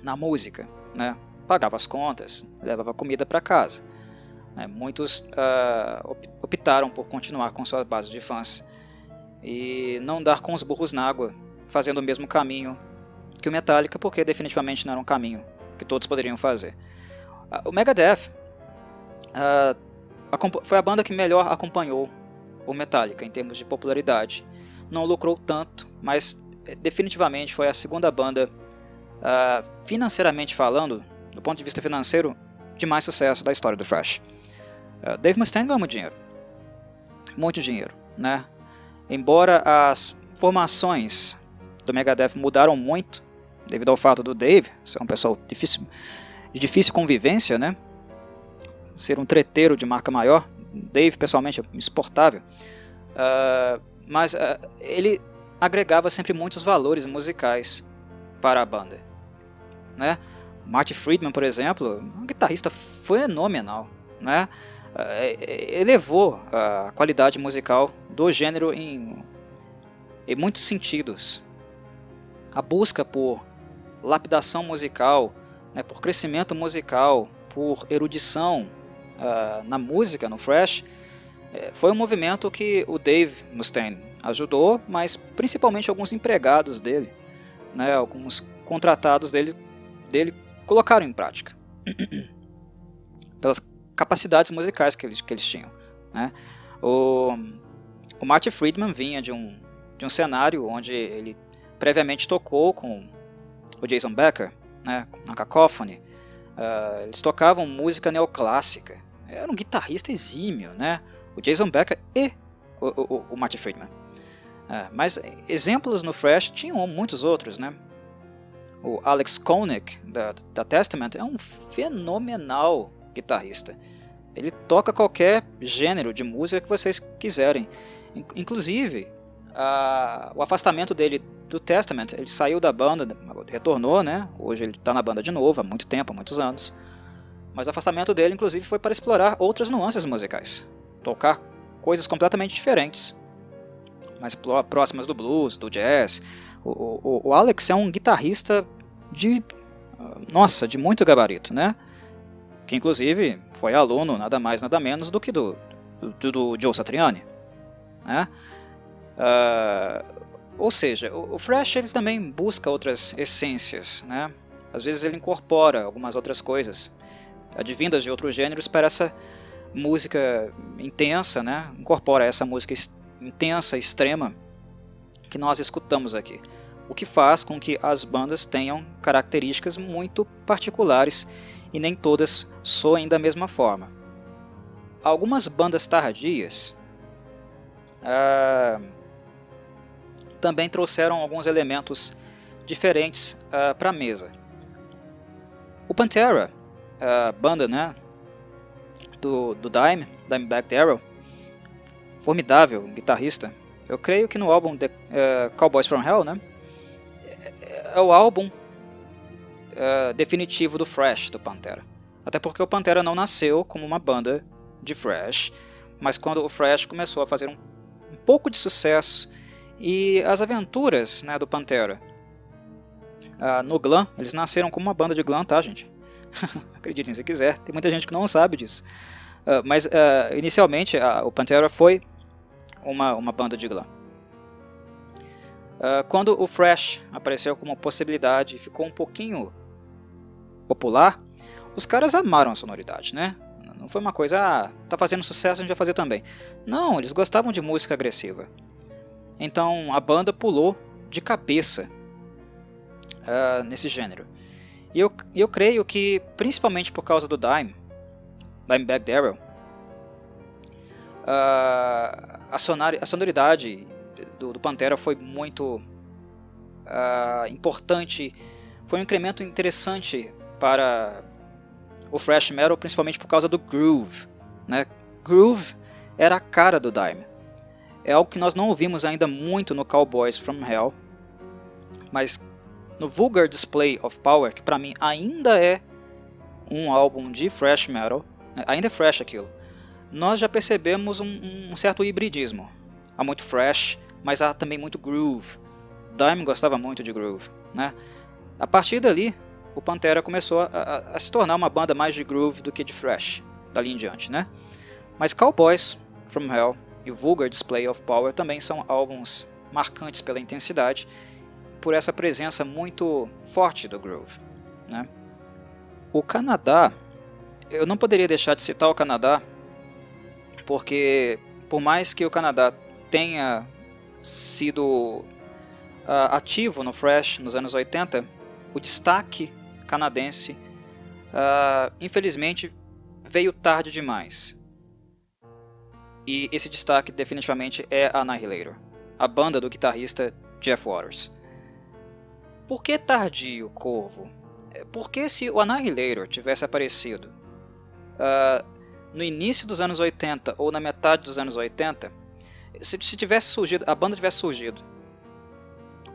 na música. Né? Pagava as contas, levava comida para casa. Né? Muitos uh, optaram por continuar com sua base de fãs e não dar com os burros na água, fazendo o mesmo caminho que o Metallica, porque definitivamente não era um caminho que todos poderiam fazer. Uh, o Megadeth uh, foi a banda que melhor acompanhou o Metallica em termos de popularidade. Não lucrou tanto, mas eh, definitivamente foi a segunda banda, uh, financeiramente falando, do ponto de vista financeiro, de mais sucesso da história do Thrash. Uh, Dave Mustaine ganhou muito dinheiro. Muito dinheiro, né? Embora as formações do Megadeth mudaram muito, devido ao fato do Dave ser um pessoal difícil, de difícil convivência, né? Ser um treteiro de marca maior. Dave, pessoalmente, é insuportável. Uh, mas uh, ele agregava sempre muitos valores musicais para a banda. Né? Marty Friedman, por exemplo, um guitarrista fenomenal. Né? Uh, elevou a qualidade musical do gênero em, em muitos sentidos. A busca por lapidação musical, né, por crescimento musical, por erudição uh, na música, no Fresh, é, foi um movimento que o Dave Mustaine ajudou, mas principalmente alguns empregados dele, né, alguns contratados dele, dele colocaram em prática, pelas capacidades musicais que eles, que eles tinham. Né. O, o Marty Friedman vinha de um, de um cenário onde ele previamente tocou com o Jason Becker, né, na Cacophony, uh, eles tocavam música neoclássica. Era um guitarrista exímio, né? O Jason Becker e o, o, o Marty Friedman. Uh, mas exemplos no Fresh tinham muitos outros, né? O Alex Koenig, da, da Testament, é um fenomenal guitarrista. Ele toca qualquer gênero de música que vocês quiserem. Inclusive, uh, o afastamento dele do Testament. Ele saiu da banda, retornou, né? Hoje ele está na banda de novo, há muito tempo, há muitos anos. Mas o afastamento dele, inclusive, foi para explorar outras nuances musicais. Tocar coisas completamente diferentes. Mais próximas do blues, do jazz. O, o, o Alex é um guitarrista de... Nossa, de muito gabarito, né? Que inclusive foi aluno, nada mais, nada menos do que do, do, do Joe Satriani. Né? Uh, ou seja, o, o Fresh ele também busca outras essências, né? Às vezes ele incorpora algumas outras coisas, advindas de outros gêneros, para essa música intensa, né? Incorpora essa música intensa, extrema, que nós escutamos aqui. O que faz com que as bandas tenham características muito particulares e nem todas soem da mesma forma. Algumas bandas tardias. Uh, também trouxeram alguns elementos diferentes uh, para a mesa. O Pantera, a banda né, do, do Dime, Dimebag Darrell, formidável guitarrista. Eu creio que no álbum The, uh, Cowboys from Hell, né, é, é o álbum uh, definitivo do Fresh do Pantera. Até porque o Pantera não nasceu como uma banda de Fresh, mas quando o Fresh começou a fazer um, um pouco de sucesso e as aventuras né, do Pantera. Ah, no glam, eles nasceram como uma banda de glam, tá, gente? Acreditem se quiser, tem muita gente que não sabe disso. Ah, mas ah, inicialmente o Pantera foi uma, uma banda de glam. quando o Fresh apareceu como possibilidade e ficou um pouquinho popular, os caras amaram a sonoridade, né? Não foi uma coisa, ah, tá fazendo sucesso, a gente vai fazer também. Não, eles gostavam de música agressiva. Então a banda pulou de cabeça uh, nesse gênero. E eu, eu creio que, principalmente por causa do Dime, Dimebag Darrell, uh, a, sonori, a sonoridade do, do, Pantera foi muito uh, importante, foi um incremento interessante para o thrash metal, principalmente por causa do groove. Né? Groove era a cara do Dime. É algo que nós não ouvimos ainda muito no Cowboys from Hell, mas no Vulgar Display of Power, que para mim ainda é um álbum de thrash metal, né? ainda é thrash aquilo, nós já percebemos um, um certo hibridismo. Há muito thrash, mas há também muito groove. Dime gostava muito de groove, né? A partir dali, o Pantera começou a, a, a, se tornar uma banda mais de groove do que de thrash, dali em diante, né? Mas Cowboys from Hell e Vulgar Display of Power também são álbuns marcantes pela intensidade por essa presença muito forte do groove, né? O Canadá, eu não poderia deixar de citar o Canadá, porque por mais que o Canadá tenha sido uh, ativo no Fresh nos anos 80, o destaque canadense, uh, infelizmente, veio tarde demais. E esse destaque definitivamente é a Annihilator, a banda do guitarrista Jeff Waters. Por que tardio, Corvo? É, porque se o Annihilator tivesse aparecido uh, no início dos anos 80 ou na metade dos anos 80, se, se tivesse surgido, a banda tivesse surgido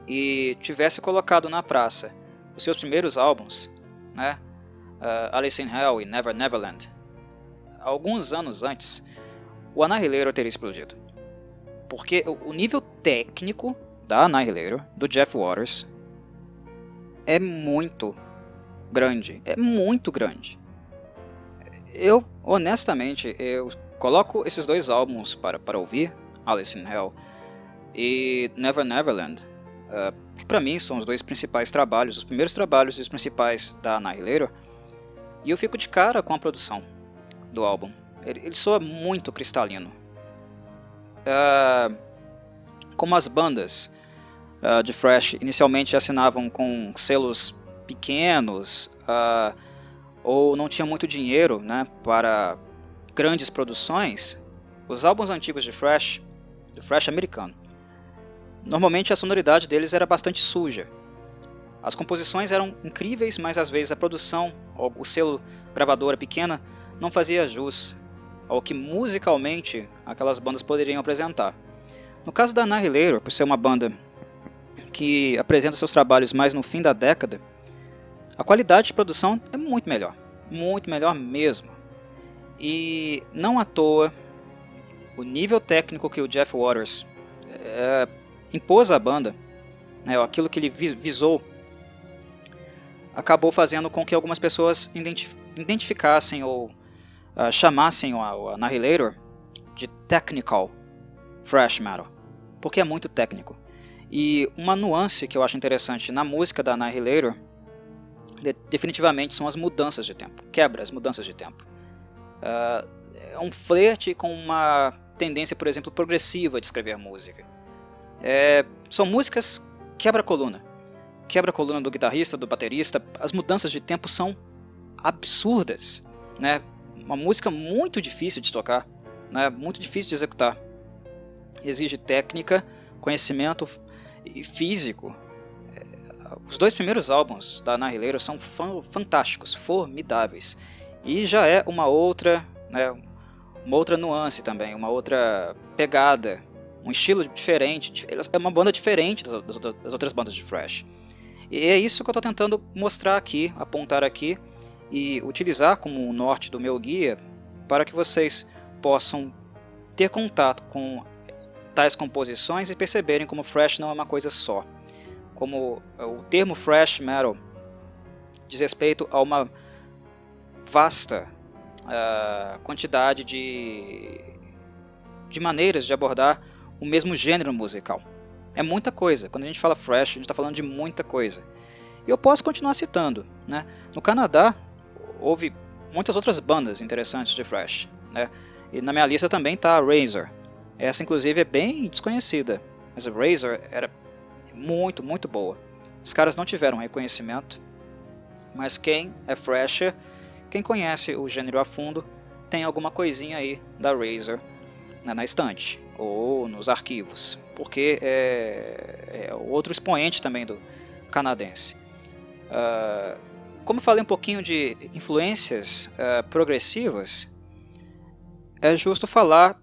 e tivesse colocado na praça os seus primeiros álbuns, né, uh, Alice in Hell e Never Neverland, alguns anos antes, o Annihilator teria explodido. Porque o nível técnico da Annihilator, do Jeff Waters, é muito grande. É muito grande. Eu, honestamente, eu coloco esses dois álbuns para, para ouvir, Alice in Hell e Never Neverland, uh, que para mim são os dois principais trabalhos, os primeiros trabalhos e os principais da Annihilator, e eu fico de cara com a produção do álbum. Ele, ele soa muito cristalino. Uh, como as bandas uh, de thrash inicialmente assinavam com selos pequenos uh, ou não tinham muito dinheiro né, para grandes produções, os álbuns antigos de thrash, do thrash americano, normalmente a sonoridade deles era bastante suja. As composições eram incríveis, mas às vezes a produção, ou o selo gravadora pequena, não fazia jus ao que musicalmente aquelas bandas poderiam apresentar. No caso da Annihilator, por ser uma banda que apresenta seus trabalhos mais no fim da década, a qualidade de produção é muito melhor, muito melhor mesmo. E não à toa, o nível técnico que o Jeff Waters é, impôs à banda, né, aquilo que ele visou, acabou fazendo com que algumas pessoas identif identificassem ou uh, chamassem o, o Annihilator de technical thrash metal, porque é muito técnico. E uma nuance que eu acho interessante na música da Annihilator de, definitivamente são as mudanças de tempo, quebra as mudanças de tempo. Uh, é um flerte com uma tendência, por exemplo, progressiva de escrever música. É, são músicas quebra-coluna. Quebra-coluna do guitarrista, do baterista. As mudanças de tempo são absurdas. Né? Uma música muito difícil de tocar, né? muito difícil de executar. Exige técnica, conhecimento e físico. É, os dois primeiros álbuns da Annihilator são fantásticos, formidáveis. E já é uma outra, né, uma outra nuance também, uma outra pegada, um estilo diferente. É uma banda diferente das outras bandas de thrash. E é isso que eu estou tentando mostrar aqui, apontar aqui e utilizar como norte do meu guia para que vocês possam ter contato com tais composições e perceberem como thrash não é uma coisa só. Como eh, o termo thrash metal diz respeito a uma vasta uh, quantidade de, de maneiras de abordar o mesmo gênero musical. É muita coisa. Quando a gente fala thrash, a gente está falando de muita coisa. E eu posso continuar citando. Né? No Canadá, houve muitas outras bandas interessantes de thrash. Né? E na minha lista também está Razor, essa, inclusive, é bem desconhecida, mas a Razor era muito, muito boa. Os caras não tiveram reconhecimento, mas quem é Thrasher, quem conhece o gênero a fundo, tem alguma coisinha aí da Razor né, na estante. ou nos arquivos, porque é, é outro expoente também do canadense. Uh, como falei um pouquinho de influências uh, progressivas, é justo falar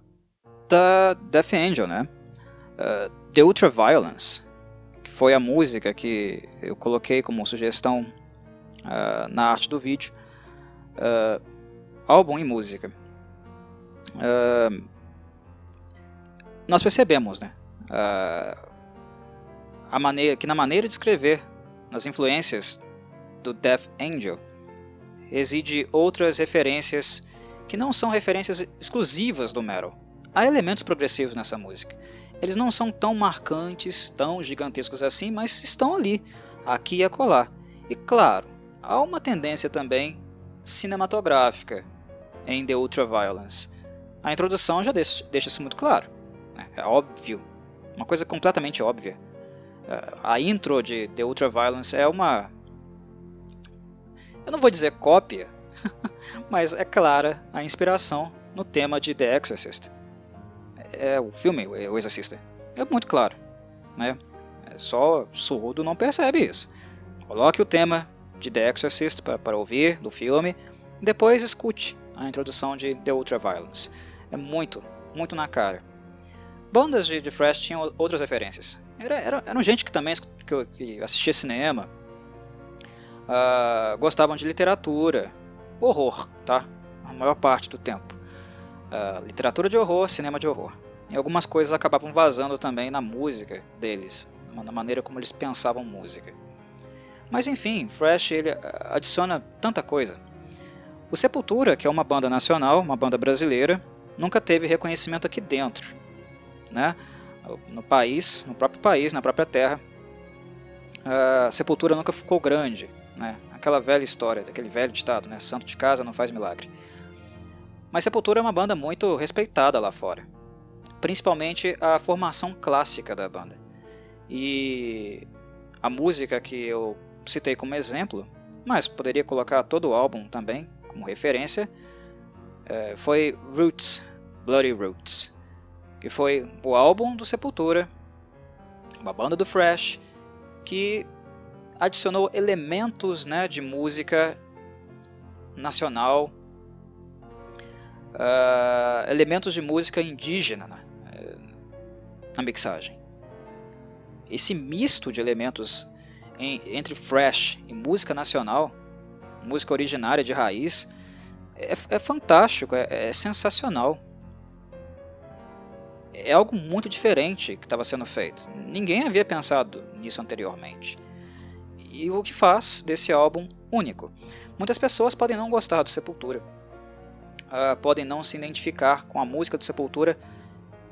da Death Angel, né? Uh, The Ultraviolence, que foi a música que eu coloquei como sugestão uh, na arte do vídeo. Uh, álbum e música. nós percebemos, né? a maneira, que na maneira de escrever, nas influências do Death Angel, reside outras referências que não são referências exclusivas do metal. Há elementos progressivos nessa música. Eles não são tão marcantes, tão gigantescos assim, mas estão ali, aqui e acolá. E claro, há uma tendência também cinematográfica em The Ultraviolence. A introdução já deixa, isso muito claro. Né? É óbvio, uma coisa completamente óbvia. É, a intro de The Ultraviolence é uma. Eu não vou dizer cópia, mas é clara a inspiração no tema de The Exorcist. É o filme O Exorcista. É muito claro, né? É só surdo não percebe isso. Coloque o tema de The Exorcist para ouvir do filme, depois escute a introdução de The Ultraviolence. É muito, muito na cara. Bandas de, de thrash tinham outras referências. Era, era, eram gente que também que, que assistia cinema, uh, gostavam de literatura, horror, tá? A maior parte do tempo. Uh, literatura de horror, cinema de horror. E algumas coisas acabavam vazando também na música deles, na maneira como eles pensavam música. Mas enfim, Fresh ele ah, adiciona tanta coisa. O Sepultura, que é uma banda nacional, uma banda brasileira, nunca teve reconhecimento aqui dentro, né? No país, no próprio país, na própria terra, a Sepultura nunca ficou grande, né? aquela velha história, daquele velho ditado, né? Santo de casa não faz milagre. Mas Sepultura é uma banda muito respeitada lá fora, principalmente a formação clássica da banda. E a música que eu citei como exemplo, mas poderia colocar todo o álbum também como referência, é, foi Roots, Bloody Roots, que foi o álbum do Sepultura, uma banda do Fresh, que adicionou elementos né, de música nacional, uh, elementos de música indígena né, na mixagem. Esse misto de elementos em, entre fresh e música nacional, música originária de raiz, é, é fantástico, é, é sensacional é algo muito diferente que estava sendo feito. Ninguém havia pensado nisso anteriormente e o que faz desse álbum único. Muitas pessoas podem não gostar do Sepultura, uh, podem não se identificar com a música do Sepultura,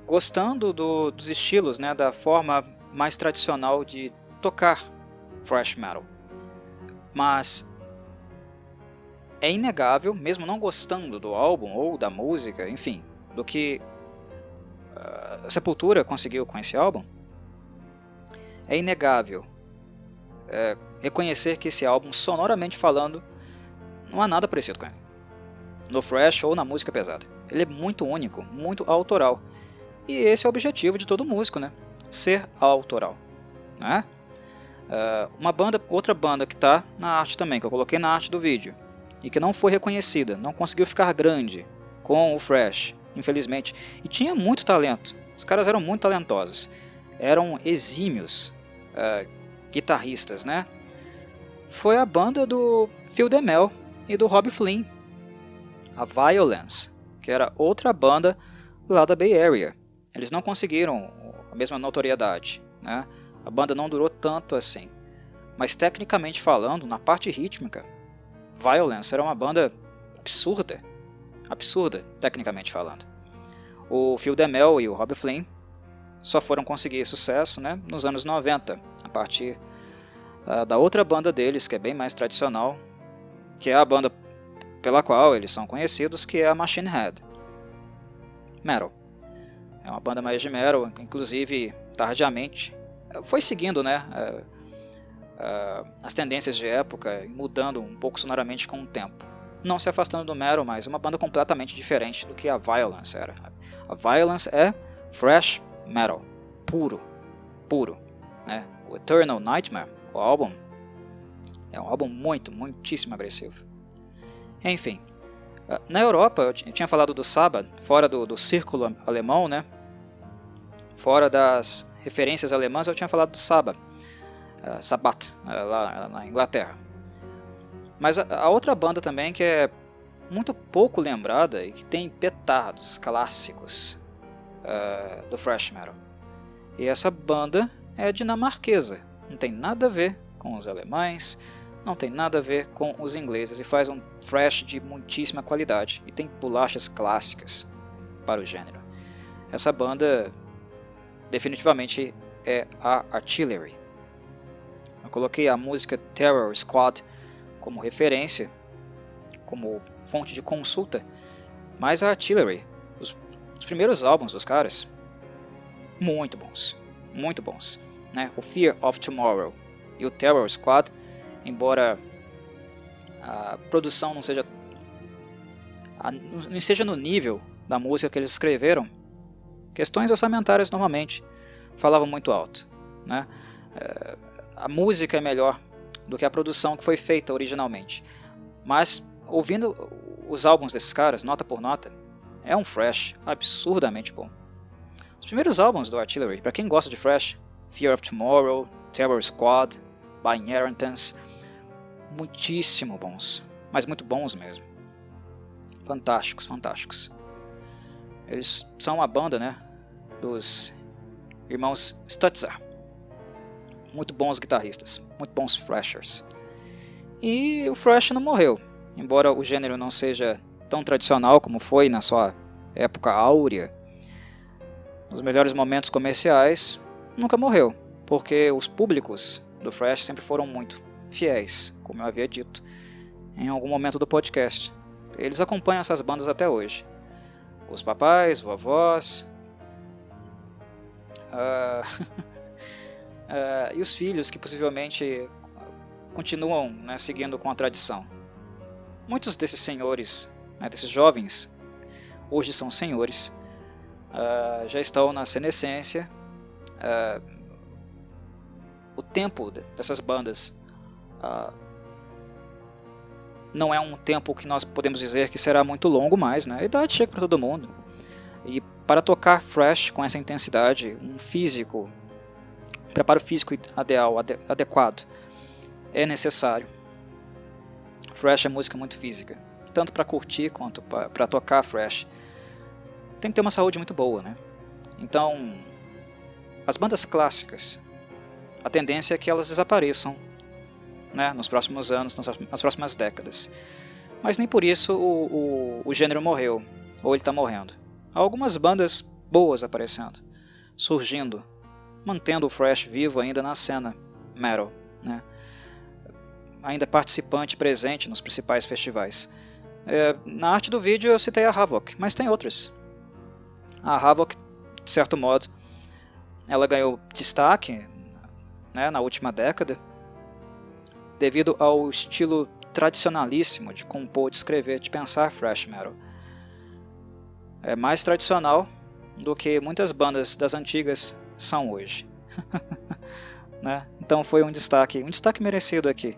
gostando do, dos estilos, né, da forma mais tradicional de tocar thrash metal. Mas é inegável, mesmo não gostando do álbum ou da música, enfim, do que uh, Sepultura conseguiu com esse álbum, é inegável é, reconhecer que esse álbum, sonoramente falando, não há nada parecido com ele. No thrash ou na música pesada. Ele é muito único, muito autoral. E esse é o objetivo de todo músico, né? Ser autoral. Né? Uh, uma banda, outra banda que está na arte também, que eu coloquei na arte do vídeo, e que não foi reconhecida, não conseguiu ficar grande com o Fresh, infelizmente. E tinha muito talento. Os caras eram muito talentosos. Eram exímios uh, guitarristas, né? foi a banda do Phil DeMel e do Rob Flynn, a Violence, que era outra banda lá da Bay Area. Eles não conseguiram a mesma notoriedade, né? A banda não durou tanto assim. Mas tecnicamente falando, na parte rítmica, Violence era uma banda absurda, absurda, tecnicamente falando. O Phil DeMel e o Rob Flynn só foram conseguir sucesso né, nos anos 90, a partir uh, da outra banda deles, que é bem mais tradicional, que é a banda pela qual eles são conhecidos, que é a Machine Head. Metal. É uma banda mais de metal, inclusive tardiamente foi seguindo né, uh, uh, as tendências de época mudando um pouco sonoramente com o tempo. Não se afastando do metal, mas uma banda completamente diferente do que a Violence era. A Violence é thrash metal, puro, puro. Né? O Eternal Nightmare, o álbum, é um álbum muito, muitíssimo agressivo. Enfim, ah, na Europa, eu tinha falado do Sabbath, fora do, do círculo alemão, né? Fora das referências alemãs, eu tinha falado do Sabbath, uh, Sabbath, uh, lá na Inglaterra. Mas a, a, outra banda também que é muito pouco lembrada e que tem petardos clássicos uh, do thrash metal. E essa banda é dinamarquesa, não tem nada a ver com os alemães, não tem nada a ver com os ingleses e faz um thrash de muitíssima qualidade e tem bolachas clássicas para o gênero. Essa banda definitivamente é a Artillery. Eu coloquei a música Terror Squad como referência, como fonte de consulta, mas a Artillery, os, os primeiros álbuns dos caras, muito bons, muito bons. Né? O Fear of Tomorrow e o Terror Squad, embora a produção não seja a, não seja no nível da música que eles escreveram, questões orçamentárias normalmente falavam muito alto. Né? É, a música é melhor do que a produção que foi feita originalmente, mas ouvindo os álbuns desses caras, nota por nota, é um fresh absurdamente bom. Os primeiros álbuns do Artillery, para quem gosta de fresh, Fear of Tomorrow, Terror Squad, By Inheritance, muitíssimo bons, mas muito bons mesmo. Fantásticos, fantásticos. Eles são uma banda, né, dos irmãos Stutzer. Muito bons guitarristas, muito bons thrashers. E o thrash não morreu, embora o gênero não seja tão tradicional como foi na sua época áurea. Nos melhores momentos comerciais, nunca morreu, porque os públicos do thrash sempre foram muito fiéis, como eu havia dito em algum momento do podcast. Eles acompanham essas bandas até hoje. Os papais, vovós, uh, uh, e os filhos que possivelmente continuam né, seguindo com a tradição. Muitos desses senhores, né, desses jovens, hoje são senhores, uh, já estão na senescência. o tempo dessas bandas não é um tempo que nós podemos dizer que será muito longo mais, né? A idade chega para todo mundo. E para tocar fresh com essa intensidade, um físico, um preparo físico ideal, ade adequado, é necessário. Fresh é música muito física, tanto para curtir quanto para tocar fresh. Tem que ter uma saúde muito boa, né? Então, as bandas clássicas, a tendência é que elas desapareçam né, nos próximos anos, nas próximas décadas. Mas nem por isso o, o, o gênero morreu, ou ele está morrendo. Há algumas bandas boas aparecendo, surgindo, mantendo o Fresh vivo ainda na cena metal, né? ainda participante presente nos principais festivais. É, na arte do vídeo eu citei a Havoc, mas tem outras. A Havoc, de certo modo, ela ganhou destaque né, na última década devido ao estilo tradicionalíssimo de compor, de escrever, de pensar thrash metal. É mais tradicional do que muitas bandas das antigas são hoje. né? Então foi um destaque, um destaque merecido aqui.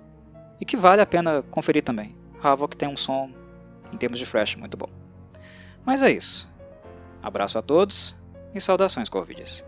E que vale a pena conferir também. Havoc tem um som, em termos de thrash, muito bom. Mas é isso. Abraço a todos e saudações Corvides.